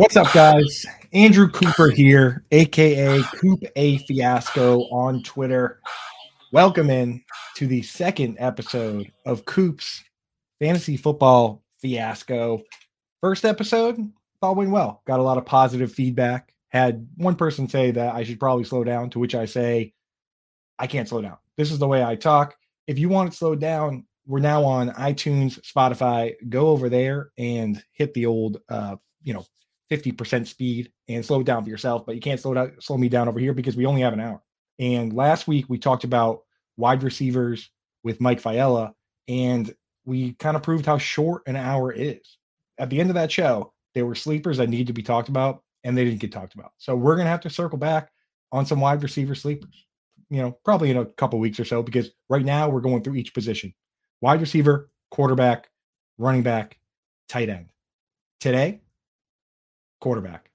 What's up, guys? Andrew Cooper here, aka Coop A Fiasco on Twitter. Welcome in to the second episode of Coop's Fantasy Football Fiasco. First episode, went well. Got a lot of positive feedback. Had one person say that I should probably slow down, to which I say, I can't slow down. This is the way I talk. If you want it slowed down, we're now on iTunes, Spotify. Go over there and hit the old, uh, you know, 50% speed and slow it down for yourself. But you can't slow down, slow me down over here because we only have an hour. And last week we talked about wide receivers with Mike Fiella, and we kind of proved how short an hour is. At the end of that show, there were sleepers that need to be talked about, and they didn't get talked about. So we're gonna have to circle back on some wide receiver sleepers. You know, probably in a couple weeks or so, because right now we're going through each position: wide receiver, quarterback, running back, tight end. Today, quarterback.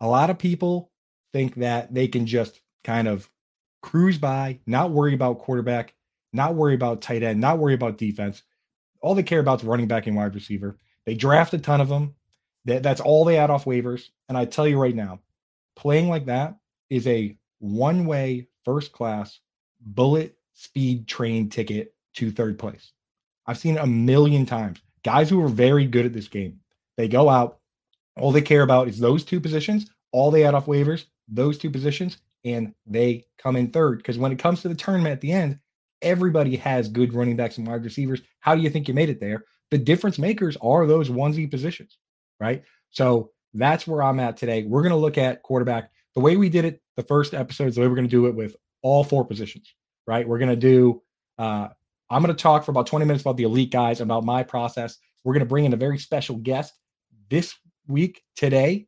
A lot of people think that they can just kind of cruise by, not worry about quarterback, not worry about tight end, not worry about defense. All they care about is running back and wide receiver. They draft a ton of them. That, that's all they add off waivers. And I tell you right now, playing like that is a one way, first class, bullet speed train ticket to third place. I've seen it a million times. Guys who are very good at this game, they go out, all they care about is those two positions. All they add off waivers, those two positions, and they come in third. Because when it comes to the tournament at the end, everybody has good running backs and wide receivers. How do you think you made it there? The difference makers are those onesie positions, right? So that's where I'm at today. We're going to look at quarterback the way we did it the first episode is the way we're going to do it with all four positions, right? We're going to do, uh, I'm going to talk for about 20 minutes about the elite guys, about my process. We're going to bring in a very special guest this week today,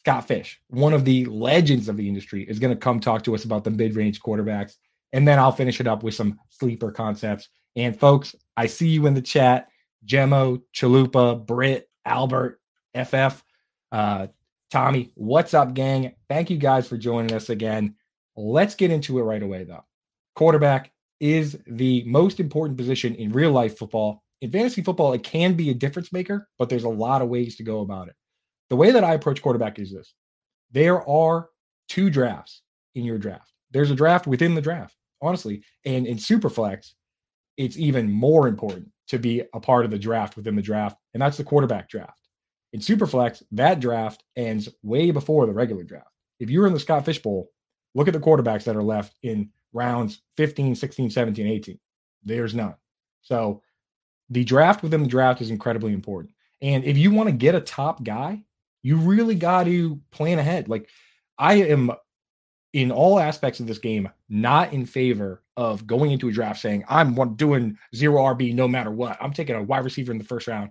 Scott Fish, one of the legends of the industry, is going to come talk to us about the mid range quarterbacks. And then I'll finish it up with some sleeper concepts. And folks, I see you in the chat. Gemo, Chalupa, Britt, Albert, FF, uh, Tommy. What's up, gang? Thank you guys for joining us again. Let's get into it right away, though. Quarterback is the most important position in real life football in fantasy football, it can be a difference maker, but there's a lot of ways to go about it. The way that I approach quarterback is this there are two drafts in your draft. There's a draft within the draft, honestly. And in Superflex, it's even more important to be a part of the draft within the draft, and that's the quarterback draft. In Superflex, that draft ends way before the regular draft. If you're in the Scott Fish Bowl, look at the quarterbacks that are left in rounds 15, 16, 17, 18. There's none. So the draft within the draft is incredibly important. And if you want to get a top guy, you really got to plan ahead. Like I am in all aspects of this game not in favor of going into a draft saying I'm doing zero RB no matter what. I'm taking a wide receiver in the first round.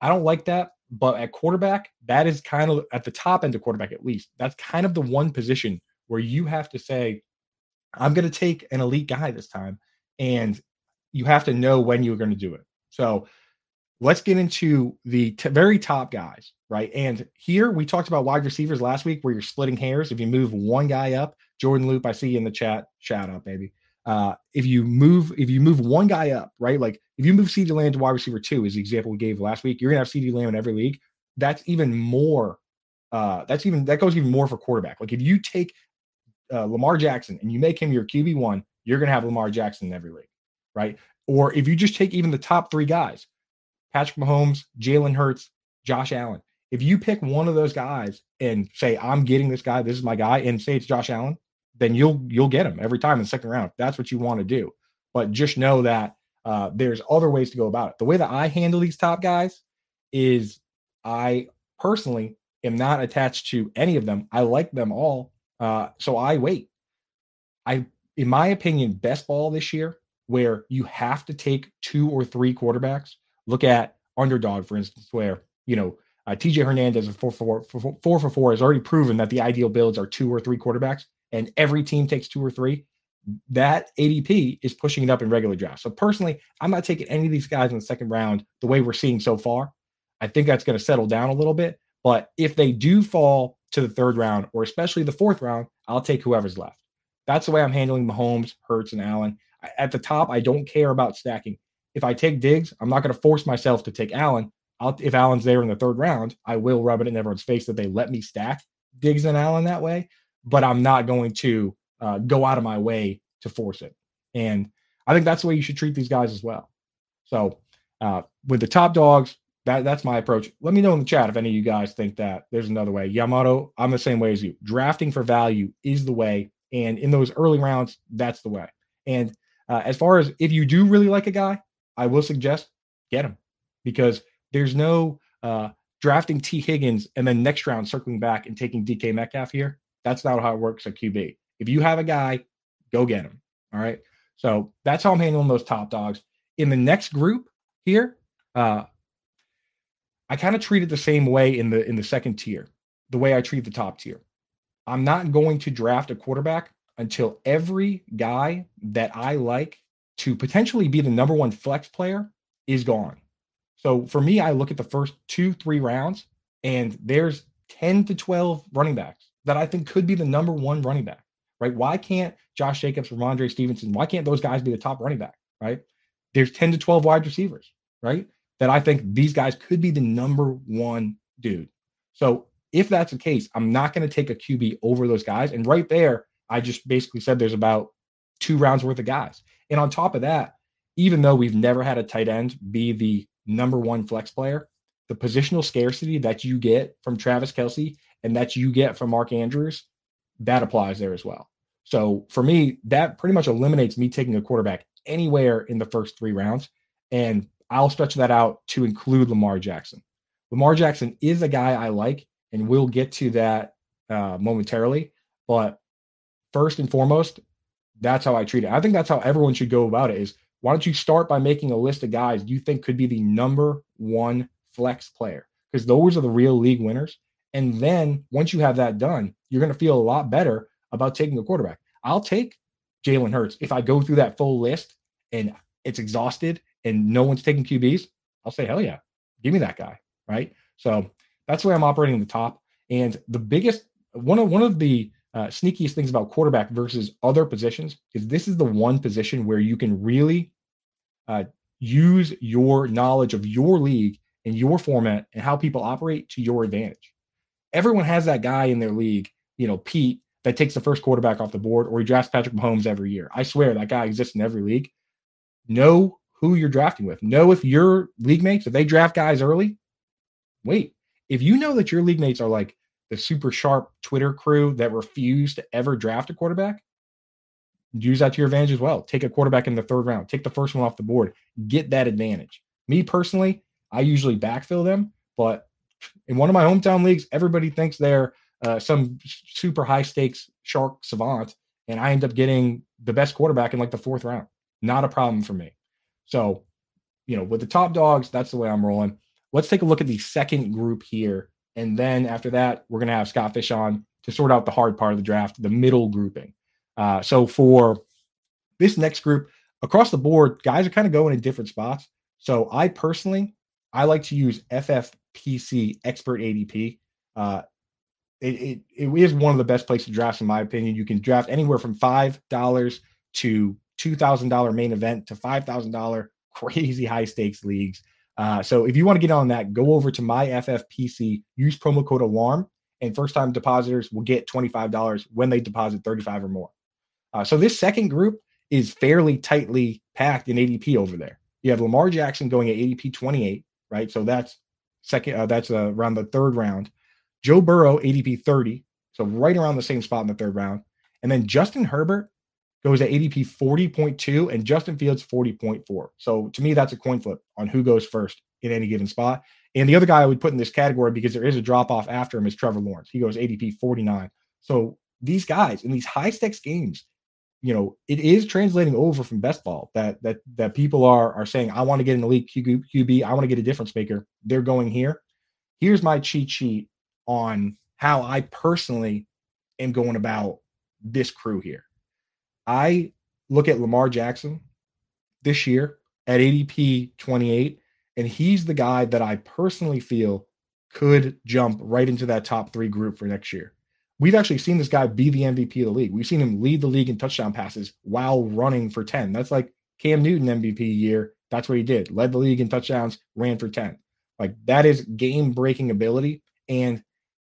I don't like that. But at quarterback, that is kind of at the top end of quarterback, at least. That's kind of the one position where you have to say, I'm going to take an elite guy this time. And you have to know when you're going to do it. So let's get into the t- very top guys, right? And here we talked about wide receivers last week where you're splitting hairs. If you move one guy up, Jordan Loop, I see you in the chat, shout out, baby. Uh, if you move, if you move one guy up, right? Like if you move CeeDee Lamb to wide receiver two, is the example we gave last week, you're gonna have CeeDee Lamb in every league. That's even more. Uh, that's even that goes even more for quarterback. Like if you take uh, Lamar Jackson and you make him your QB one, you're gonna have Lamar Jackson in every league, right? Or if you just take even the top three guys, Patrick Mahomes, Jalen Hurts, Josh Allen, if you pick one of those guys and say, I'm getting this guy, this is my guy, and say it's Josh Allen, then you'll you'll get him every time in the second round. That's what you want to do. But just know that uh, there's other ways to go about it. The way that I handle these top guys is I personally am not attached to any of them. I like them all. Uh, so I wait. I, in my opinion, best ball this year where you have to take two or three quarterbacks. Look at underdog, for instance, where you know uh, TJ Hernandez four for four, four for four has already proven that the ideal builds are two or three quarterbacks, and every team takes two or three. That ADP is pushing it up in regular drafts. So personally, I'm not taking any of these guys in the second round the way we're seeing so far. I think that's going to settle down a little bit. But if they do fall to the third round or especially the fourth round, I'll take whoever's left. That's the way I'm handling Mahomes, Hurts, and Allen at the top, I don't care about stacking. If I take Diggs, I'm not going to force myself to take Allen. I'll, if Allen's there in the third round, I will rub it in everyone's face that they let me stack Diggs and Allen that way, but I'm not going to uh, go out of my way to force it. And I think that's the way you should treat these guys as well. So uh, with the top dogs, that that's my approach. Let me know in the chat if any of you guys think that there's another way. Yamato, I'm the same way as you. Drafting for value is the way, and in those early rounds, that's the way. And uh, as far as if you do really like a guy, I will suggest get him because there's no uh, drafting T. Higgins and then next round circling back and taking DK Metcalf here. That's not how it works at QB. If you have a guy, go get him. All right. So that's how I'm handling those top dogs. In the next group here, uh, I kind of treat it the same way in the in the second tier, the way I treat the top tier. I'm not going to draft a quarterback until every guy that I like to potentially be the number one flex player is gone. So for me, I look at the first two, three rounds, and there's 10 to 12 running backs that I think could be the number one running back, right? Why can't Josh Jacobs, Rhamondre Stevenson, why can't those guys be the top running back, right? There's 10 to 12 wide receivers, right? That I think these guys could be the number one dude. So if that's the case, I'm not going to take a QB over those guys. And right there, I just basically said there's about two rounds worth of guys. And on top of that, even though we've never had a tight end be the number one flex player, the positional scarcity that you get from Travis Kelce and that you get from Mark Andrews, that applies there as well. So for me, that pretty much eliminates me taking a quarterback anywhere in the first three rounds. And I'll stretch that out to include Lamar Jackson. Lamar Jackson is a guy I like, and we'll get to that uh, momentarily. But first and foremost, that's how I treat it. I think that's how everyone should go about it is why don't you start by making a list of guys you think could be the number one flex player? Because those are the real league winners. And then once you have that done, you're going to feel a lot better about taking a quarterback. I'll take Jalen Hurts if I go through that full list and it's exhausted and no one's taking QBs. I'll say, hell yeah, give me that guy. Right. So that's the way I'm operating the top. And the biggest one of one of the uh, sneakiest things about quarterback versus other positions is this is the one position where you can really uh, use your knowledge of your league and your format and how people operate to your advantage. Everyone has that guy in their league, you know, Pete, that takes the first quarterback off the board, or he drafts Patrick Mahomes every year. I swear that guy exists in every league. Know who you're drafting with. Know if your league mates, if they draft guys early, wait. If you know that your league mates are like the super sharp Twitter crew that refuse to ever draft a quarterback, use that to your advantage as well. Take a quarterback in the third round, take the first one off the board, get that advantage. Me personally, I usually backfill them, but in one of my hometown leagues, everybody thinks they're uh, some super high stakes shark savant, and I end up getting the best quarterback in like the fourth round. Not a problem for me. So, you know, with the top dogs, that's the way I'm rolling. Let's take a look at the second group here and then after that, we're going to have Scott Fish on to sort out the hard part of the draft, the middle grouping. Uh, so for this next group, across the board, guys are kind of going in different spots. So I personally, I like to use FFPC Expert ADP. Uh, it, it, it is one of the best places to draft, in my opinion. You can draft anywhere from five dollars to two thousand dollar main event to five thousand dollar crazy high stakes leagues. Uh, so if you want to get on that, go over to my FFPC, use promo code ALARM, and first time depositors will get $25 when they deposit 35 or more. Uh, so this second group is fairly tightly packed in ADP over there. You have Lamar Jackson going at ADP 28, right? So that's second, uh, that's uh, around the third round. Joe Burrow, ADP 30, so right around the same spot in the third round. And then Justin Herbert goes at ADP 40.2 and Justin Fields 40.4. So to me, that's a coin flip on who goes first in any given spot. And the other guy I would put in this category because there is a drop off after him is Trevor Lawrence. He goes ADP 49. So these guys in these high stakes games, you know, it is translating over from best ball that that that people are are saying, I want to get an elite QB, I want to get a difference maker. They're going here. Here's my cheat sheet on how I personally am going about this crew here. I look at Lamar Jackson this year at ADP 28, and he's the guy that I personally feel could jump right into that top three group for next year. We've actually seen this guy be the MVP of the league. We've seen him lead the league in touchdown passes while running for 10. That's like Cam Newton MVP year. That's what he did. Led the league in touchdowns, ran for 10. Like that is game breaking ability. And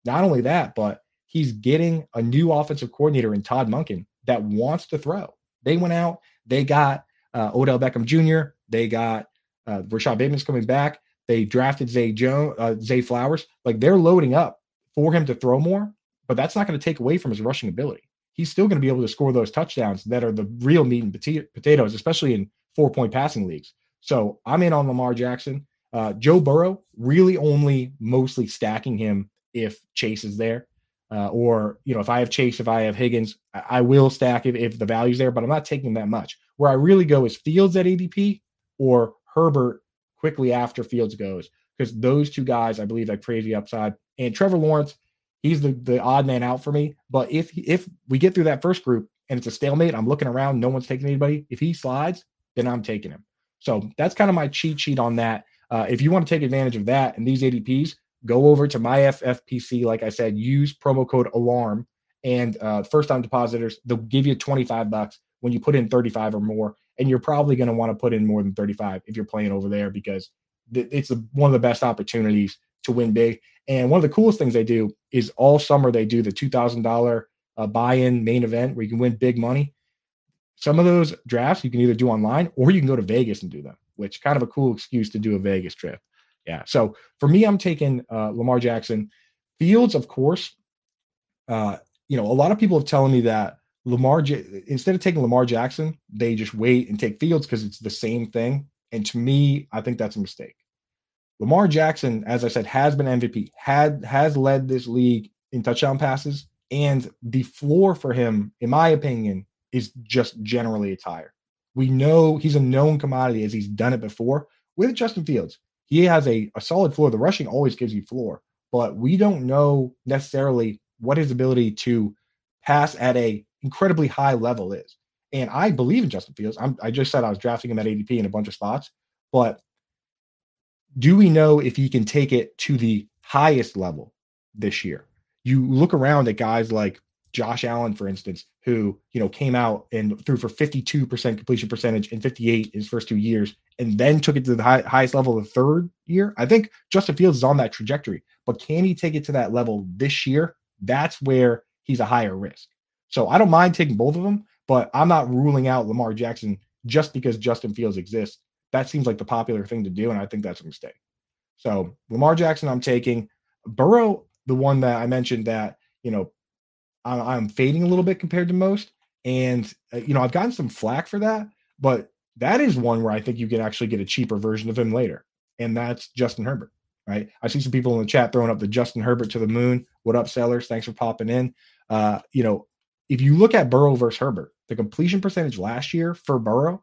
not only that, but he's getting a new offensive coordinator in Todd Monken that wants to throw. They went out, they got uh, Odell Beckham Jr., they got uh, Rashod Bateman's coming back. They drafted Zay Jones, uh, Zay Flowers. Like they're loading up for him to throw more, but that's not going to take away from his rushing ability. He's still going to be able to score those touchdowns that are the real meat and potatoes, especially in four point passing leagues. So I'm in on Lamar Jackson. Uh, Joe Burrow, really only mostly stacking him if Chase is there. Uh, or, you know, if I have Chase, if I have Higgins, I, will stack if, if the value's there, but I'm not taking that much. Where I really go is Fields at ADP or Herbert quickly after Fields goes, because those two guys, I believe, have crazy upside. And Trevor Lawrence, he's the, the odd man out for me. But if if we get through that first group and it's a stalemate, I'm looking around, no one's taking anybody. If he slides, then I'm taking him. So that's kind of my cheat sheet on that. Uh, if you want to take advantage of that and these ADPs, go over to my FFPC. Like I said, use promo code ALARM and uh, first time depositors, they'll give you 25 bucks when you put in 35 or more. And you're probably going to want to put in more than 35 if you're playing over there because th- it's a, one of the best opportunities to win big. And one of the coolest things they do is all summer they do the $2,000 uh, buy in main event where you can win big money. Some of those drafts you can either do online or you can go to Vegas and do them, which kind of a cool excuse to do a Vegas trip. Yeah. So for me, I'm taking uh, Lamar Jackson. Fields, of course. Uh, you know, a lot of people have telling me that Lamar, J- instead of taking Lamar Jackson, they just wait and take Fields because it's the same thing. And to me, I think that's a mistake. Lamar Jackson, as I said, has been MVP, had has led this league in touchdown passes, and the floor for him, in my opinion, is just generally it's higher. We know he's a known commodity as he's done it before with Justin Fields. He has a, a solid floor. The rushing always gives you floor, but we don't know necessarily what his ability to pass at a incredibly high level is. And I believe in Justin Fields. I'm, I just said I was drafting him at ADP in a bunch of spots, but do we know if he can take it to the highest level this year? You look around at guys like Josh Allen, for instance, who you know came out and threw for 52% completion percentage and 58 in his first two years, and then took it to the high, highest level the third year. I think Justin Fields is on that trajectory, but can he take it to that level this year? That's where he's a higher risk. So I don't mind taking both of them, but I'm not ruling out Lamar Jackson just because Justin Fields exists. That seems like the popular thing to do, and I think that's a mistake. So Lamar Jackson, I'm taking Burrow, the one that I mentioned that you know I'm fading a little bit compared to most, and uh, you know I've gotten some flack for that, but that is one where I think you can actually get a cheaper version of him later, and that's Justin Herbert. Right? I see some people in the chat throwing up the Justin Herbert to the moon. What up, sellers? Thanks for popping in. Uh, you know, if you look at Burrow versus Herbert, the completion percentage last year for Burrow,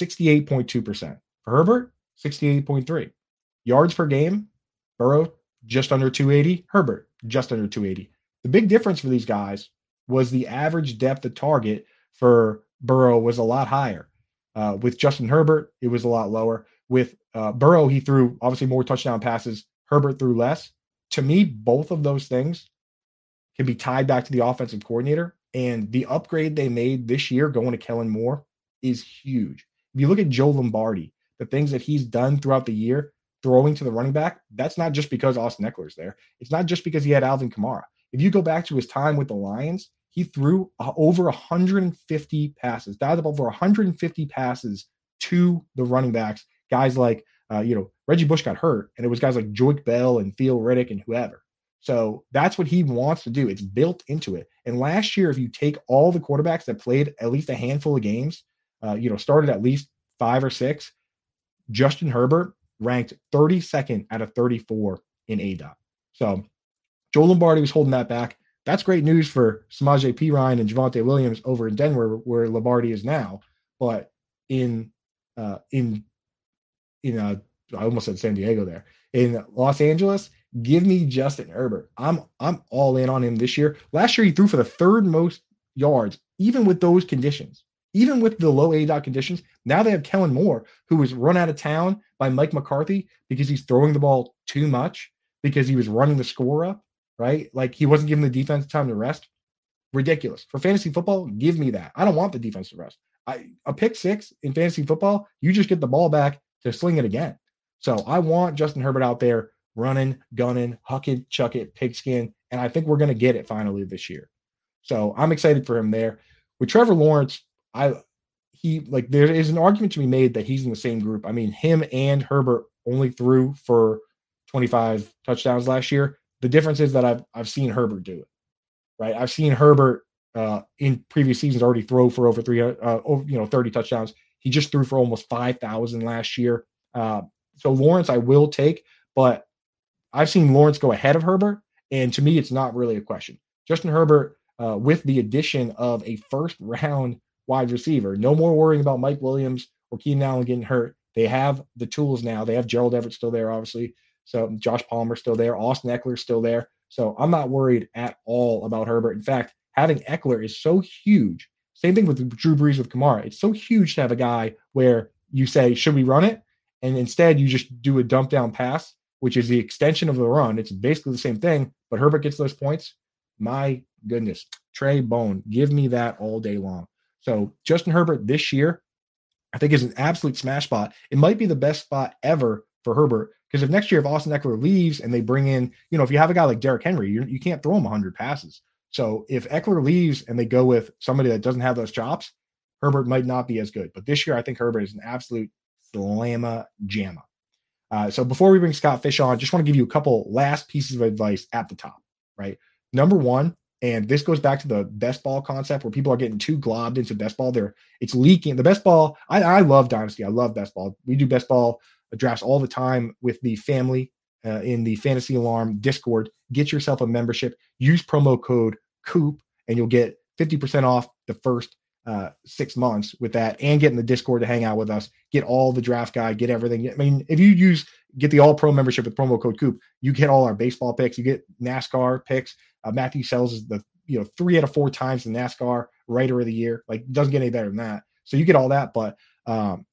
68.2%. For Herbert, 68.3. Yards per game, Burrow just under 280, Herbert just under 280. The big difference for these guys was the average depth of target for Burrow was a lot higher. Uh, with Justin Herbert, it was a lot lower. With uh, Burrow, he threw obviously more touchdown passes. Herbert threw less. To me, both of those things can be tied back to the offensive coordinator. And the upgrade they made this year going to Kellen Moore is huge. If you look at Joe Lombardi, the things that he's done throughout the year, throwing to the running back, that's not just because Austin Ekeler's there. It's not just because he had Alvin Kamara. If you go back to his time with the Lions, he threw uh, over 150 passes, dialed up over 150 passes to the running backs. Guys like, uh, you know, Reggie Bush got hurt, and it was guys like Joique Bell and Theo Riddick and whoever. So that's what he wants to do. It's built into it. And last year, if you take all the quarterbacks that played at least a handful of games, uh, you know, started at least five or six, Justin Herbert ranked 32nd out of 34 in ADOT. So Joe Lombardi was holding that back. That's great news for Samaje Perine and Javonte Williams over in Denver, where Lombardi is now. But in uh, in in uh, I almost said San Diego there in Los Angeles, give me Justin Herbert. I'm I'm all in on him this year. Last year he threw for the third most yards, even with those conditions, even with the low A dot conditions. Now they have Kellen Moore, who was run out of town by Mike McCarthy because he's throwing the ball too much because he was running the score up right? Like he wasn't giving the defense time to rest. Ridiculous. For fantasy football, give me that. I don't want the defense to rest. I, a pick six in fantasy football, you just get the ball back to sling it again. So I want Justin Herbert out there running, gunning, huck it, chuck it, pigskin. And I think we're going to get it finally this year. So I'm excited for him there. With Trevor Lawrence, I he like there is an argument to be made that he's in the same group. I mean, him and Herbert only threw for 25 touchdowns last year. The difference is that I've I've seen Herbert do it. Right? I've seen Herbert uh, in previous seasons already throw for over three, uh, over, you know, 30 touchdowns. He just threw for almost 5,000 last year. Uh, so Lawrence, I will take, but I've seen Lawrence go ahead of Herbert, and to me, it's not really a question. Justin Herbert, uh, with the addition of a first round wide receiver, no more worrying about Mike Williams or Keenan Allen getting hurt. They have the tools now. They have Gerald Everett still there, obviously. So Josh Palmer still there. Austin Ekeler still there. So I'm not worried at all about Herbert. In fact, having Ekeler is so huge. Same thing with Drew Brees with Kamara. It's so huge to have a guy where you say, should we run it? And instead you just do a dump down pass, which is the extension of the run. It's basically the same thing, but Herbert gets those points. My goodness. Trey Bone, give me that all day long. So Justin Herbert this year, I think is an absolute smash spot. It might be the best spot ever for Herbert because if next year if Austin Ekeler leaves and they bring in, you know, if you have a guy like Derrick Henry, you, you can't throw him 100 passes. So if Ekeler leaves and they go with somebody that doesn't have those chops, Herbert might not be as good. But this year, I think Herbert is an absolute slamma jamma. Uh, so before we bring Scott Fish on, just want to give you a couple last pieces of advice at the top, right? Number one, and this goes back to the best ball concept where people are getting too globbed into best ball. There, it's leaking. The best ball, I, I love Dynasty. I love best ball. We do best ball drafts all the time with the family uh, in the Fantasy Alarm Discord. Get yourself a membership. Use promo code Coop, and you'll get 50% off the first uh, six months with that and get in the Discord to hang out with us, get all the draft guide, get everything. I mean, if you use get the all pro membership with promo code Coop, you get all our baseball picks, you get NASCAR picks. Uh, Matthew sells is the you know three out of four times the NASCAR writer of the year. Like doesn't get any better than that. So you get all that, but um,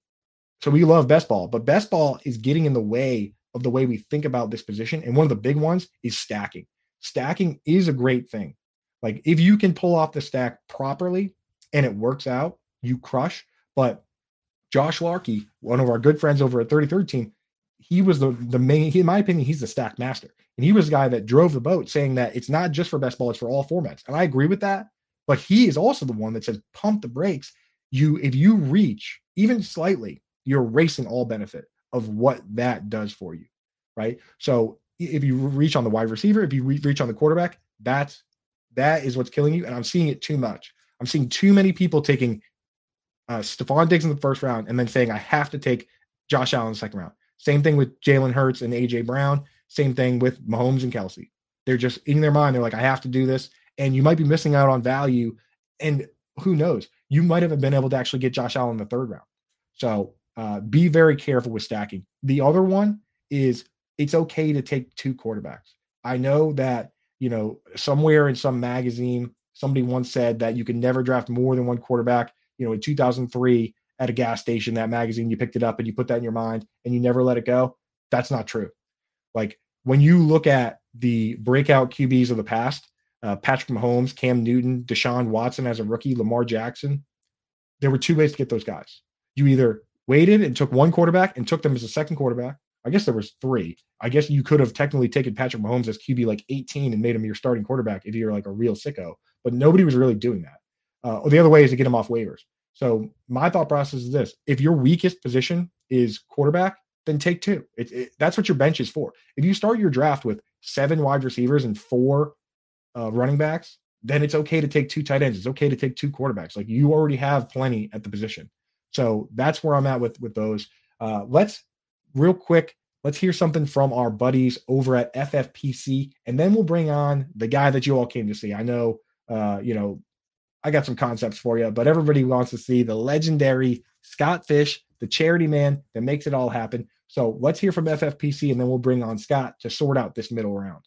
so we love best ball, but best ball is getting in the way of the way we think about this position. And one of the big ones is stacking. Stacking is a great thing. Like if you can pull off the stack properly and it works out, you crush. But Josh Larkey, one of our good friends over at 33rd team, he was the the main. In my opinion, he's the stack master, and he was the guy that drove the boat, saying that it's not just for best ball; it's for all formats. And I agree with that. But he is also the one that says pump the brakes. You, if you reach even slightly, you're racing all benefit of what that does for you, right? So if you reach on the wide receiver, if you reach on the quarterback, that's that is what's killing you. And I'm seeing it too much. I'm seeing too many people taking uh, Stefon Diggs in the first round and then saying, I have to take Josh Allen in the second round. Same thing with Jalen Hurts and AJ Brown. Same thing with Mahomes and Kelce. They're just in their mind, they're like, I have to do this. And you might be missing out on value. And who knows? You might have been able to actually get Josh Allen in the third round. So uh, be very careful with stacking. The other one is it's okay to take two quarterbacks. I know that you know, somewhere in some magazine, somebody once said that you can never draft more than one quarterback. You know, in 2003 at a gas station, that magazine, you picked it up and you put that in your mind and you never let it go. That's not true. Like when you look at the breakout QBs of the past, uh, Patrick Mahomes, Cam Newton, Deshaun Watson as a rookie, Lamar Jackson, there were two ways to get those guys. You either waited and took one quarterback and took them as a second quarterback, I guess there was three. I guess you could have technically taken Patrick Mahomes as QB like 18 and made him your starting quarterback if you're like a real sicko, but nobody was really doing that. Uh, or the other way is to get him off waivers. So my thought process is this: if your weakest position is quarterback, then take two. It, it, that's what your bench is for. If you start your draft with seven wide receivers and four uh, running backs, then it's okay to take two tight ends. It's okay to take two quarterbacks. Like you already have plenty at the position. So that's where I'm at with with those. Uh, let's real quick, let's hear something from our buddies over at FFPC, and then we'll bring on the guy that you all came to see. I know, uh, you know, I got some concepts for you, but everybody wants to see the legendary Scott Fish, the charity man that makes it all happen. So let's hear from FFPC, and then we'll bring on Scott to sort out this middle round.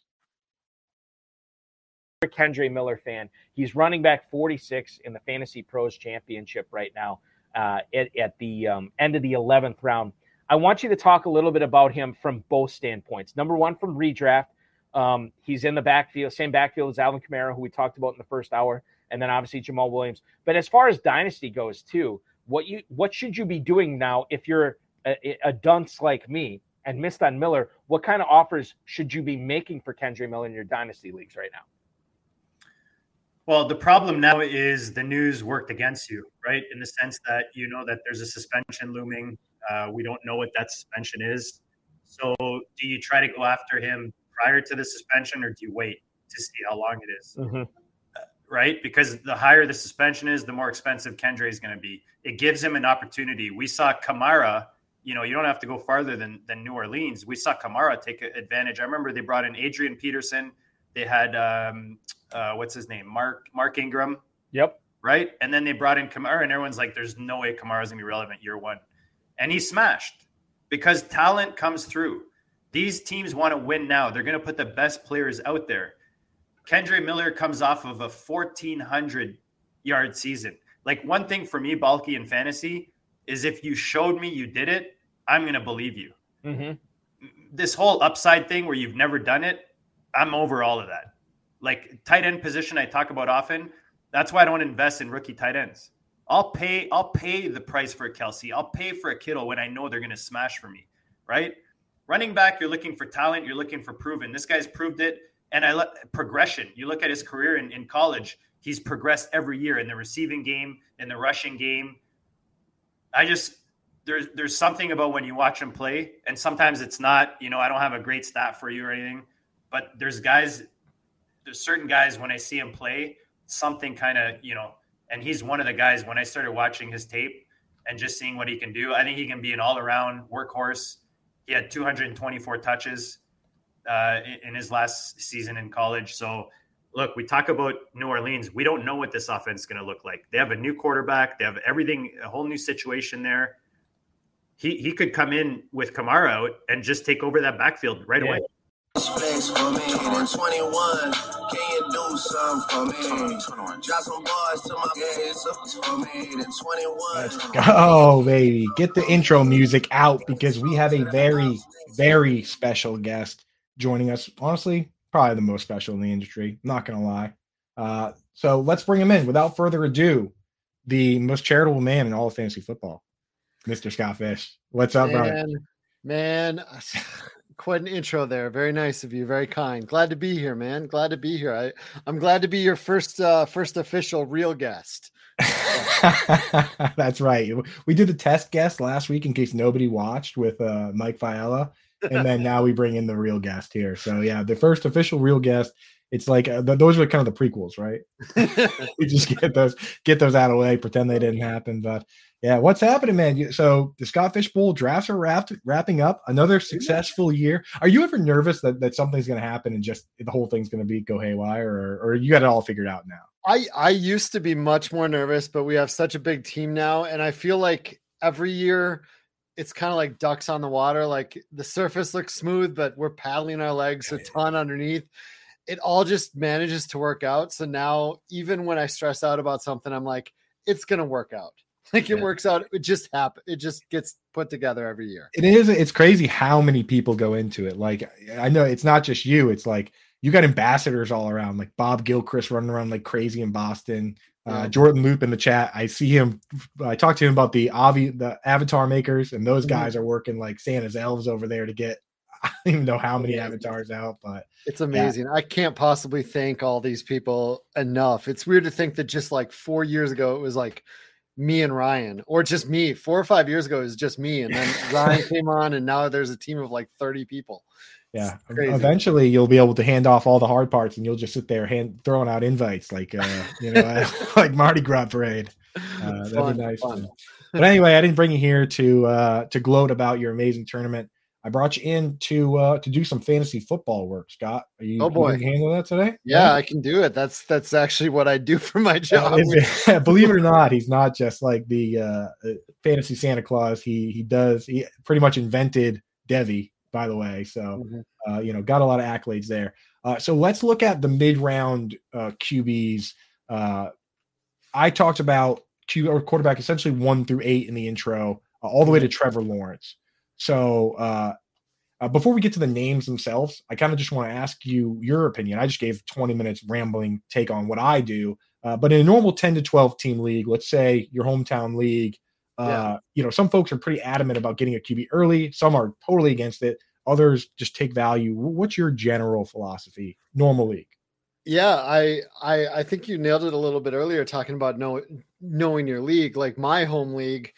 Kendre Miller fan. He's running back 46 in the Fantasy Pros Championship right now uh, at, at the um, end of the 11th round. I want you to talk a little bit about him from both standpoints. Number one, from redraft, um, he's in the backfield, same backfield as Alvin Kamara, who we talked about in the first hour, and then obviously Jamaal Williams. But as far as dynasty goes, too, what you what should you be doing now if you're a, a dunce like me and missed on Miller, what kind of offers should you be making for Kendre Miller in your dynasty leagues right now? Well, the problem now is the news worked against you, right? In the sense that you know that there's a suspension looming. Uh, we don't know what that suspension is. So, do you try to go after him prior to the suspension, or do you wait to see how long it is? Mm-hmm. Uh, right? Because the higher the suspension is, the more expensive Kendre is going to be. It gives him an opportunity. We saw Kamara. You know, you don't have to go farther than than New Orleans. We saw Kamara take advantage. I remember they brought in Adrian Peterson. They had um, uh, what's his name, Mark Mark Ingram. Yep. Right, and then they brought in Kamara, and everyone's like, "There's no way Kamara's gonna be relevant year one," and he smashed because talent comes through. These teams want to win now. They're going to put the best players out there. Kendre Miller comes off of a 1,400 yard season. Like one thing for me, bulky in fantasy, is if you showed me you did it, I'm going to believe you. Mm-hmm. This whole upside thing where you've never done it, I'm over all of that. Like tight end position, I talk about often. That's why I don't invest in rookie tight ends. I'll pay I'll pay the price for a Kelce. I'll pay for a Kittle when I know they're going to smash for me, right? Running back, you're looking for talent, you're looking for proven. This guy's proved it, and I progression. You look at his career in, in college; he's progressed every year in the receiving game, in the rushing game. I just there's there's something about when you watch him play, and sometimes it's not. You know, I don't have a great stat for you or anything, but there's guys, there's certain guys when I see him play, something kind of you know and he's one of the guys when I started watching his tape and just seeing what he can do. I think he can be an all around workhorse. He had 224 touches uh, in his last season in college. So, look, we talk about New Orleans. We don't know what this offense is going to look like. They have a new quarterback, they have everything, a whole new situation there. He, he could come in with Kamara out and just take over that backfield right yeah. away. Space for me. 21, can you do something for me? Drop some bars to my for me. 21. Let's go, baby. Get the intro music out because we have a very, very special guest joining us. Honestly, probably the most special in the industry. Not gonna lie. Uh, so let's bring him in. Without further ado, the most charitable man in all of fantasy football, Mr. Scott Fish. What's up, man, brother? Man, quite an intro there. Very nice of you. Very kind. Glad to be here, man. Glad to be here. I, I'm glad to be your first uh, first official real guest. That's right. We did the test guest last week in case nobody watched with uh, Mike Fiala, and then now we bring in the real guest here. So yeah, the first official real guest. It's like uh, those are kind of the prequels, right? we just get those get those out of the way, pretend they didn't happen. But yeah, what's happening, man? So the Scott Fish Bowl drafts are wrapped, wrapping up. Another successful year. Are you ever nervous that, that something's going to happen and just the whole thing's going to be go haywire, or, or you got it all figured out now? I I used to be much more nervous, but we have such a big team now, and I feel like every year it's kind of like ducks on the water. Like the surface looks smooth, but we're paddling our legs a ton underneath. It all just manages to work out. So now, even when I stress out about something, I'm like, it's going to work out Like it yeah. works out. It just happens. It just gets put together every year. It is. It's crazy how many people go into it. Like I know it's not just you. It's like you got ambassadors all around. Like Bob Gilchrist running around like crazy in Boston. Uh, Jordan Loop in the chat. I see him. I talked to him about the Avi, the avatar makers, and those mm-hmm. guys mm-hmm. are working like Santa's elves over there to get. I don't even know how many avatars out, but it's amazing. Yeah. I can't possibly thank all these people enough. It's weird to think that just like four years ago, it was like me and Ryan, or just me. Four or five years ago, it was just me, and then Ryan came on, and now there's a team of like 30 people. Yeah, eventually you'll be able to hand off all the hard parts, and you'll just sit there hand throwing out invites like uh, you know, like Mardi Gras parade. Uh, that'd be nice. But anyway, I didn't bring you here to uh, to gloat about your amazing tournament. I brought you in to uh, to do some fantasy football work, Scott. Are you, oh boy, handle that today? Yeah, I can do it. That's that's actually what I do for my job. believe it or not, he's not just like the uh, uh, fantasy Santa Claus. He he does he pretty much invented devy, by the way. So mm-hmm. uh, you know, got a lot of accolades there. Uh, so let's look at the mid round uh, QBs. Uh, I talked about Q or quarterback essentially one through eight in the intro, uh, all the way to mm-hmm. Trevor Lawrence. So uh, uh, before we get to the names themselves, I kind of just want to ask you your opinion. I just gave 20 minutes rambling take on what I do. Uh, but in a normal 10 to 12 team league, let's say your hometown league, Uh, Yeah. You know, some folks are pretty adamant about getting a QB early. Some are totally against it. Others just take value. What's your general philosophy? Normal league. Yeah, I, I I think you nailed it a little bit earlier talking about know, knowing your league. Like my home league,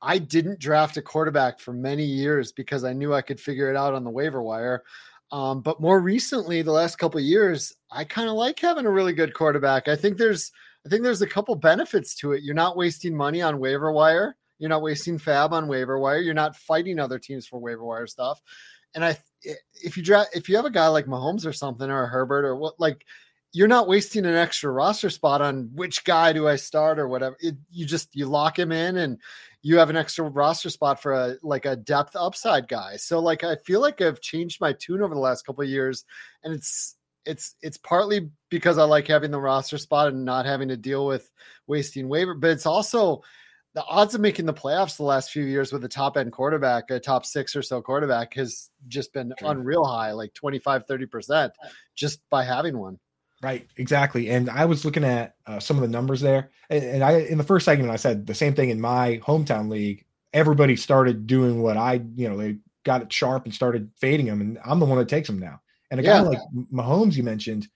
I didn't draft a quarterback for many years because I knew I could figure it out on the waiver wire. Um, but more recently, the last couple years, I kind of like having a really good quarterback. I think there's I think there's a couple benefits to it. You're not wasting money on waiver wire. You're not wasting FAAB on waiver wire. You're not fighting other teams for waiver wire stuff. And I, if you draft, if you have a guy like Mahomes or something, or Herbert or what, like you're not wasting an extra roster spot on which guy do I start or whatever. It, you just you lock him in and you have an extra roster spot for a like a depth upside guy. So like I feel like I've changed my tune over the last couple of years, and it's it's it's partly because I like having the roster spot and not having to deal with wasting waiver, but it's also the odds of making the playoffs the last few years with a top end quarterback, a top six or so quarterback, has just been unreal high, like 25, 30% just by having one. Right, exactly. And I was looking at uh, some of the numbers there, and, and I in the first segment I said the same thing in my hometown league. Everybody started doing what I, you know, they got it sharp and started fading them, and I'm the one that takes them now. And a guy Yeah. like Mahomes, you mentioned,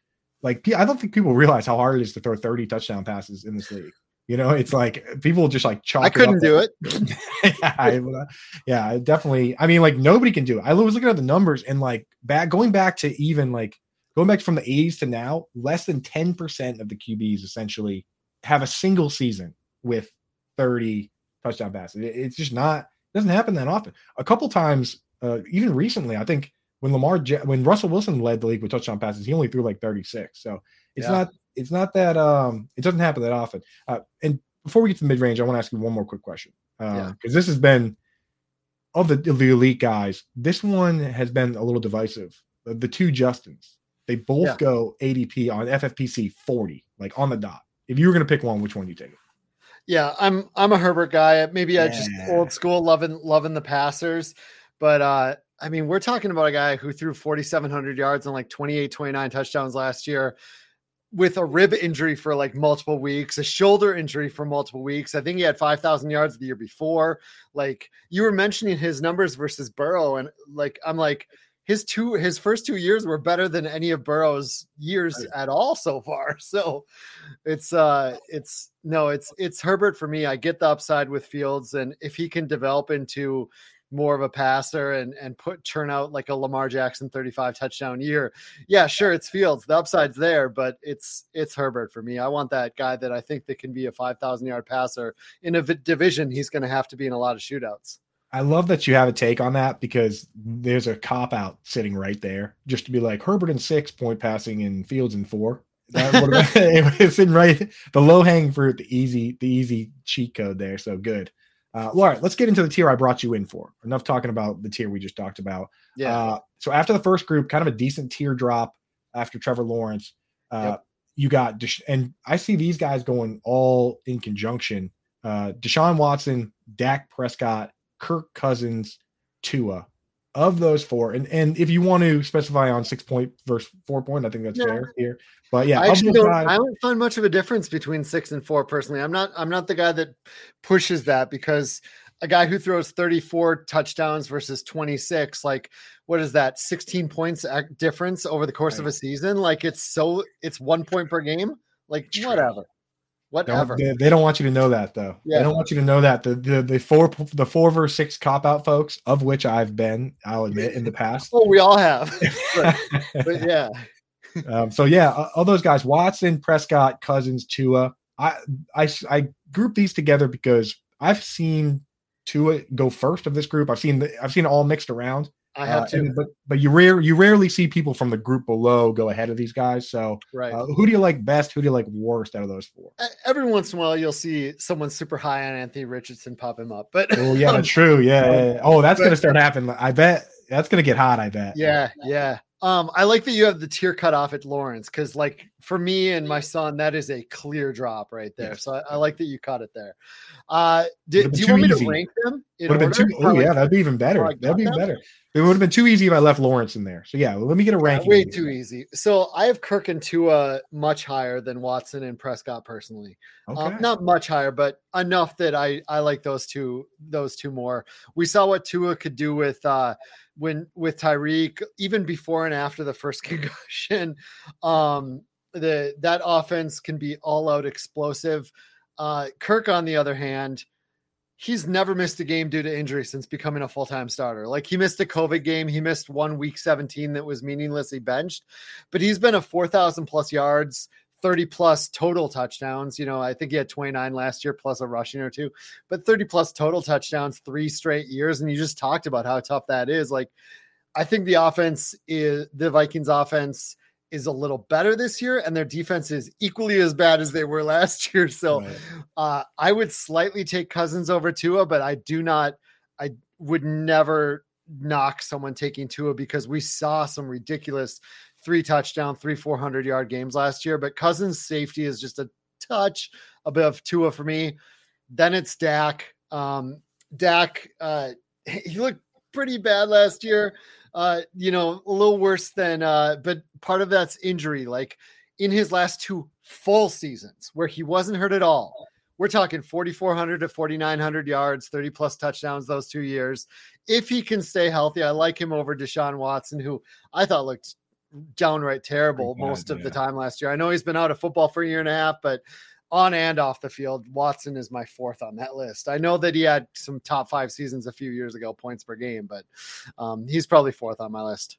like I don't think people realize how hard it is to throw 30 touchdown passes in this league. You know, it's like people just like chalk. I couldn't do it. yeah, I, yeah, definitely. I mean, like nobody can do it. I was looking at the numbers and like back going back to even like going back from the 80s to now, less than 10% of the QBs essentially have a single season with 30 touchdown passes. It- it's just not doesn't happen that often. A couple times, uh, even recently, I think when Lamar when Russell Wilson led the league with touchdown passes, he only threw like 36. So it's Yeah. not it's not that um it doesn't happen that often. Uh, and before we get to the mid range, I want to ask you one more quick question because Yeah. this has been of the of the elite guys. This one has been a little divisive. The, the two Justins, they both Yeah. go ADP on FFPC 40, like on the dot. If you were going to pick one, which one do you take? Yeah, I'm I'm a Herbert guy. Maybe I just old school loving loving the passers, but uh I mean, we're talking about a guy who threw 4700 yards and like 28 29 touchdowns last year with a rib injury for like multiple weeks, a shoulder injury for multiple weeks. I think he had 5000 yards the year before. Like you were mentioning his numbers versus Burrow and like I'm like his two his first two years were better than any of Burrow's years Right. at all so far. So it's uh it's no it's it's Herbert for me. I get the upside with Fields and if he can develop into more of a passer and and put turn out like a Lamar Jackson 35 touchdown year. Yeah, sure it's Fields. The upside's there, but it's it's Herbert for me. I want that guy that I think that can be a 5000 yard passer in a v- division he's going to have to be in a lot of shootouts. I love that you have a take on that because there's a cop out sitting right there just to be like Herbert in six, point passing and Fields in four. That it's in right the low hanging fruit, the easy, the easy cheat code there. So good. Uh, all right, let's get into the tier I brought you in for. Enough talking about the tier we just talked about. Yeah. Uh, so after the first group, kind of a decent tier drop after Trevor Lawrence. Uh, Yep. You got Desha- and I see these guys going all in conjunction. Uh, Deshaun Watson, Dak Prescott, Kirk Cousins, Tua. Of those four, and and if you want to specify on six point versus four point, I think that's fair here. But yeah, I actually don't. guys- I don't find much of a difference between six and four personally. I'm not. I'm not the guy that pushes that because a guy who throws 34 touchdowns versus 26, like what is that? 16 points ac- difference over the course of a season. Like it's so. It's one point per game. Like True. whatever. Whatever. Don't, they, they don't want you to know that though. Yeah. They don't want you to know that the the, the four the four versus six cop out folks, of which I've been, I'll admit in the past. Oh, we all have. but, but yeah. um, so yeah, all those guys: Watson, Prescott, Cousins, Tua. I I I group these together because I've seen Tua go first of this group. I've seen the, I've seen it all mixed around. I have Uh, to. and- but but you rare you rarely see people from the group below go ahead of these guys. So right. uh, who do you like best? Who do you like worst out of those four? Every once in a while, you'll see someone super high on Anthony Richardson pop him up. But Oh yeah, that's true. Yeah, yeah, yeah. Oh, that's But- gonna start happening. I bet that's gonna get hot. I bet. Yeah, yeah. Um, I like that you have the tier cut off at Lawrence because, like, for me and my son, that is a clear drop right there. So I, I, like that you caught it there. Uh, did, do you want me easy. to rank them? Have been too. Oh yeah, that'd be even better. That'd be better. It would have been too easy if I left Lawrence in there. So yeah, let me get a ranking. Yeah, way too easy. So I have Kirk and Tua much higher than Watson and Prescott personally. Um, okay. Um, not much higher, but enough that I I like those two those two more. We saw what Tua could do with uh when with Tyreek even before and after the first concussion. Um, the that offense can be all out explosive. Uh, Kirk, on the other hand, he's never missed a game due to injury since becoming a full time starter. Like he missed a COVID game, he missed one week 17 that was meaninglessly benched, but he's been a 4,000 plus yards. 30 plus total touchdowns. You know, I think he had 29 last year plus a rushing or two, but 30 plus total touchdowns three straight years. And you just talked about how tough that is. Like, I think the offense is the Vikings offense is a little better this year, and their defense is equally as bad as they were last year. So right. uh, I would slightly take Cousins over Tua, but I do not, I would never knock someone taking Tua because we saw some ridiculous three touchdown, three, 400 yard games last year. But Cousins' safety is just a touch above Tua for me. Then it's Dak. Um, Dak, uh, he looked pretty bad last year uh, you know, a little worse than, uh, but part of that's injury. Like in his last two full seasons where he wasn't hurt at all, we're talking 4,400 to 4,900 yards, 30 plus touchdowns those two years. If he can stay healthy, I like him over Deshaun Watson, who I thought looked downright terrible most of yeah. the time last year. I know he's been out of football for a year and a half, but on and off the field, Watson is my fourth on that list. I know that he had some top five seasons a few years ago, points per game, but um, he's probably fourth on my list.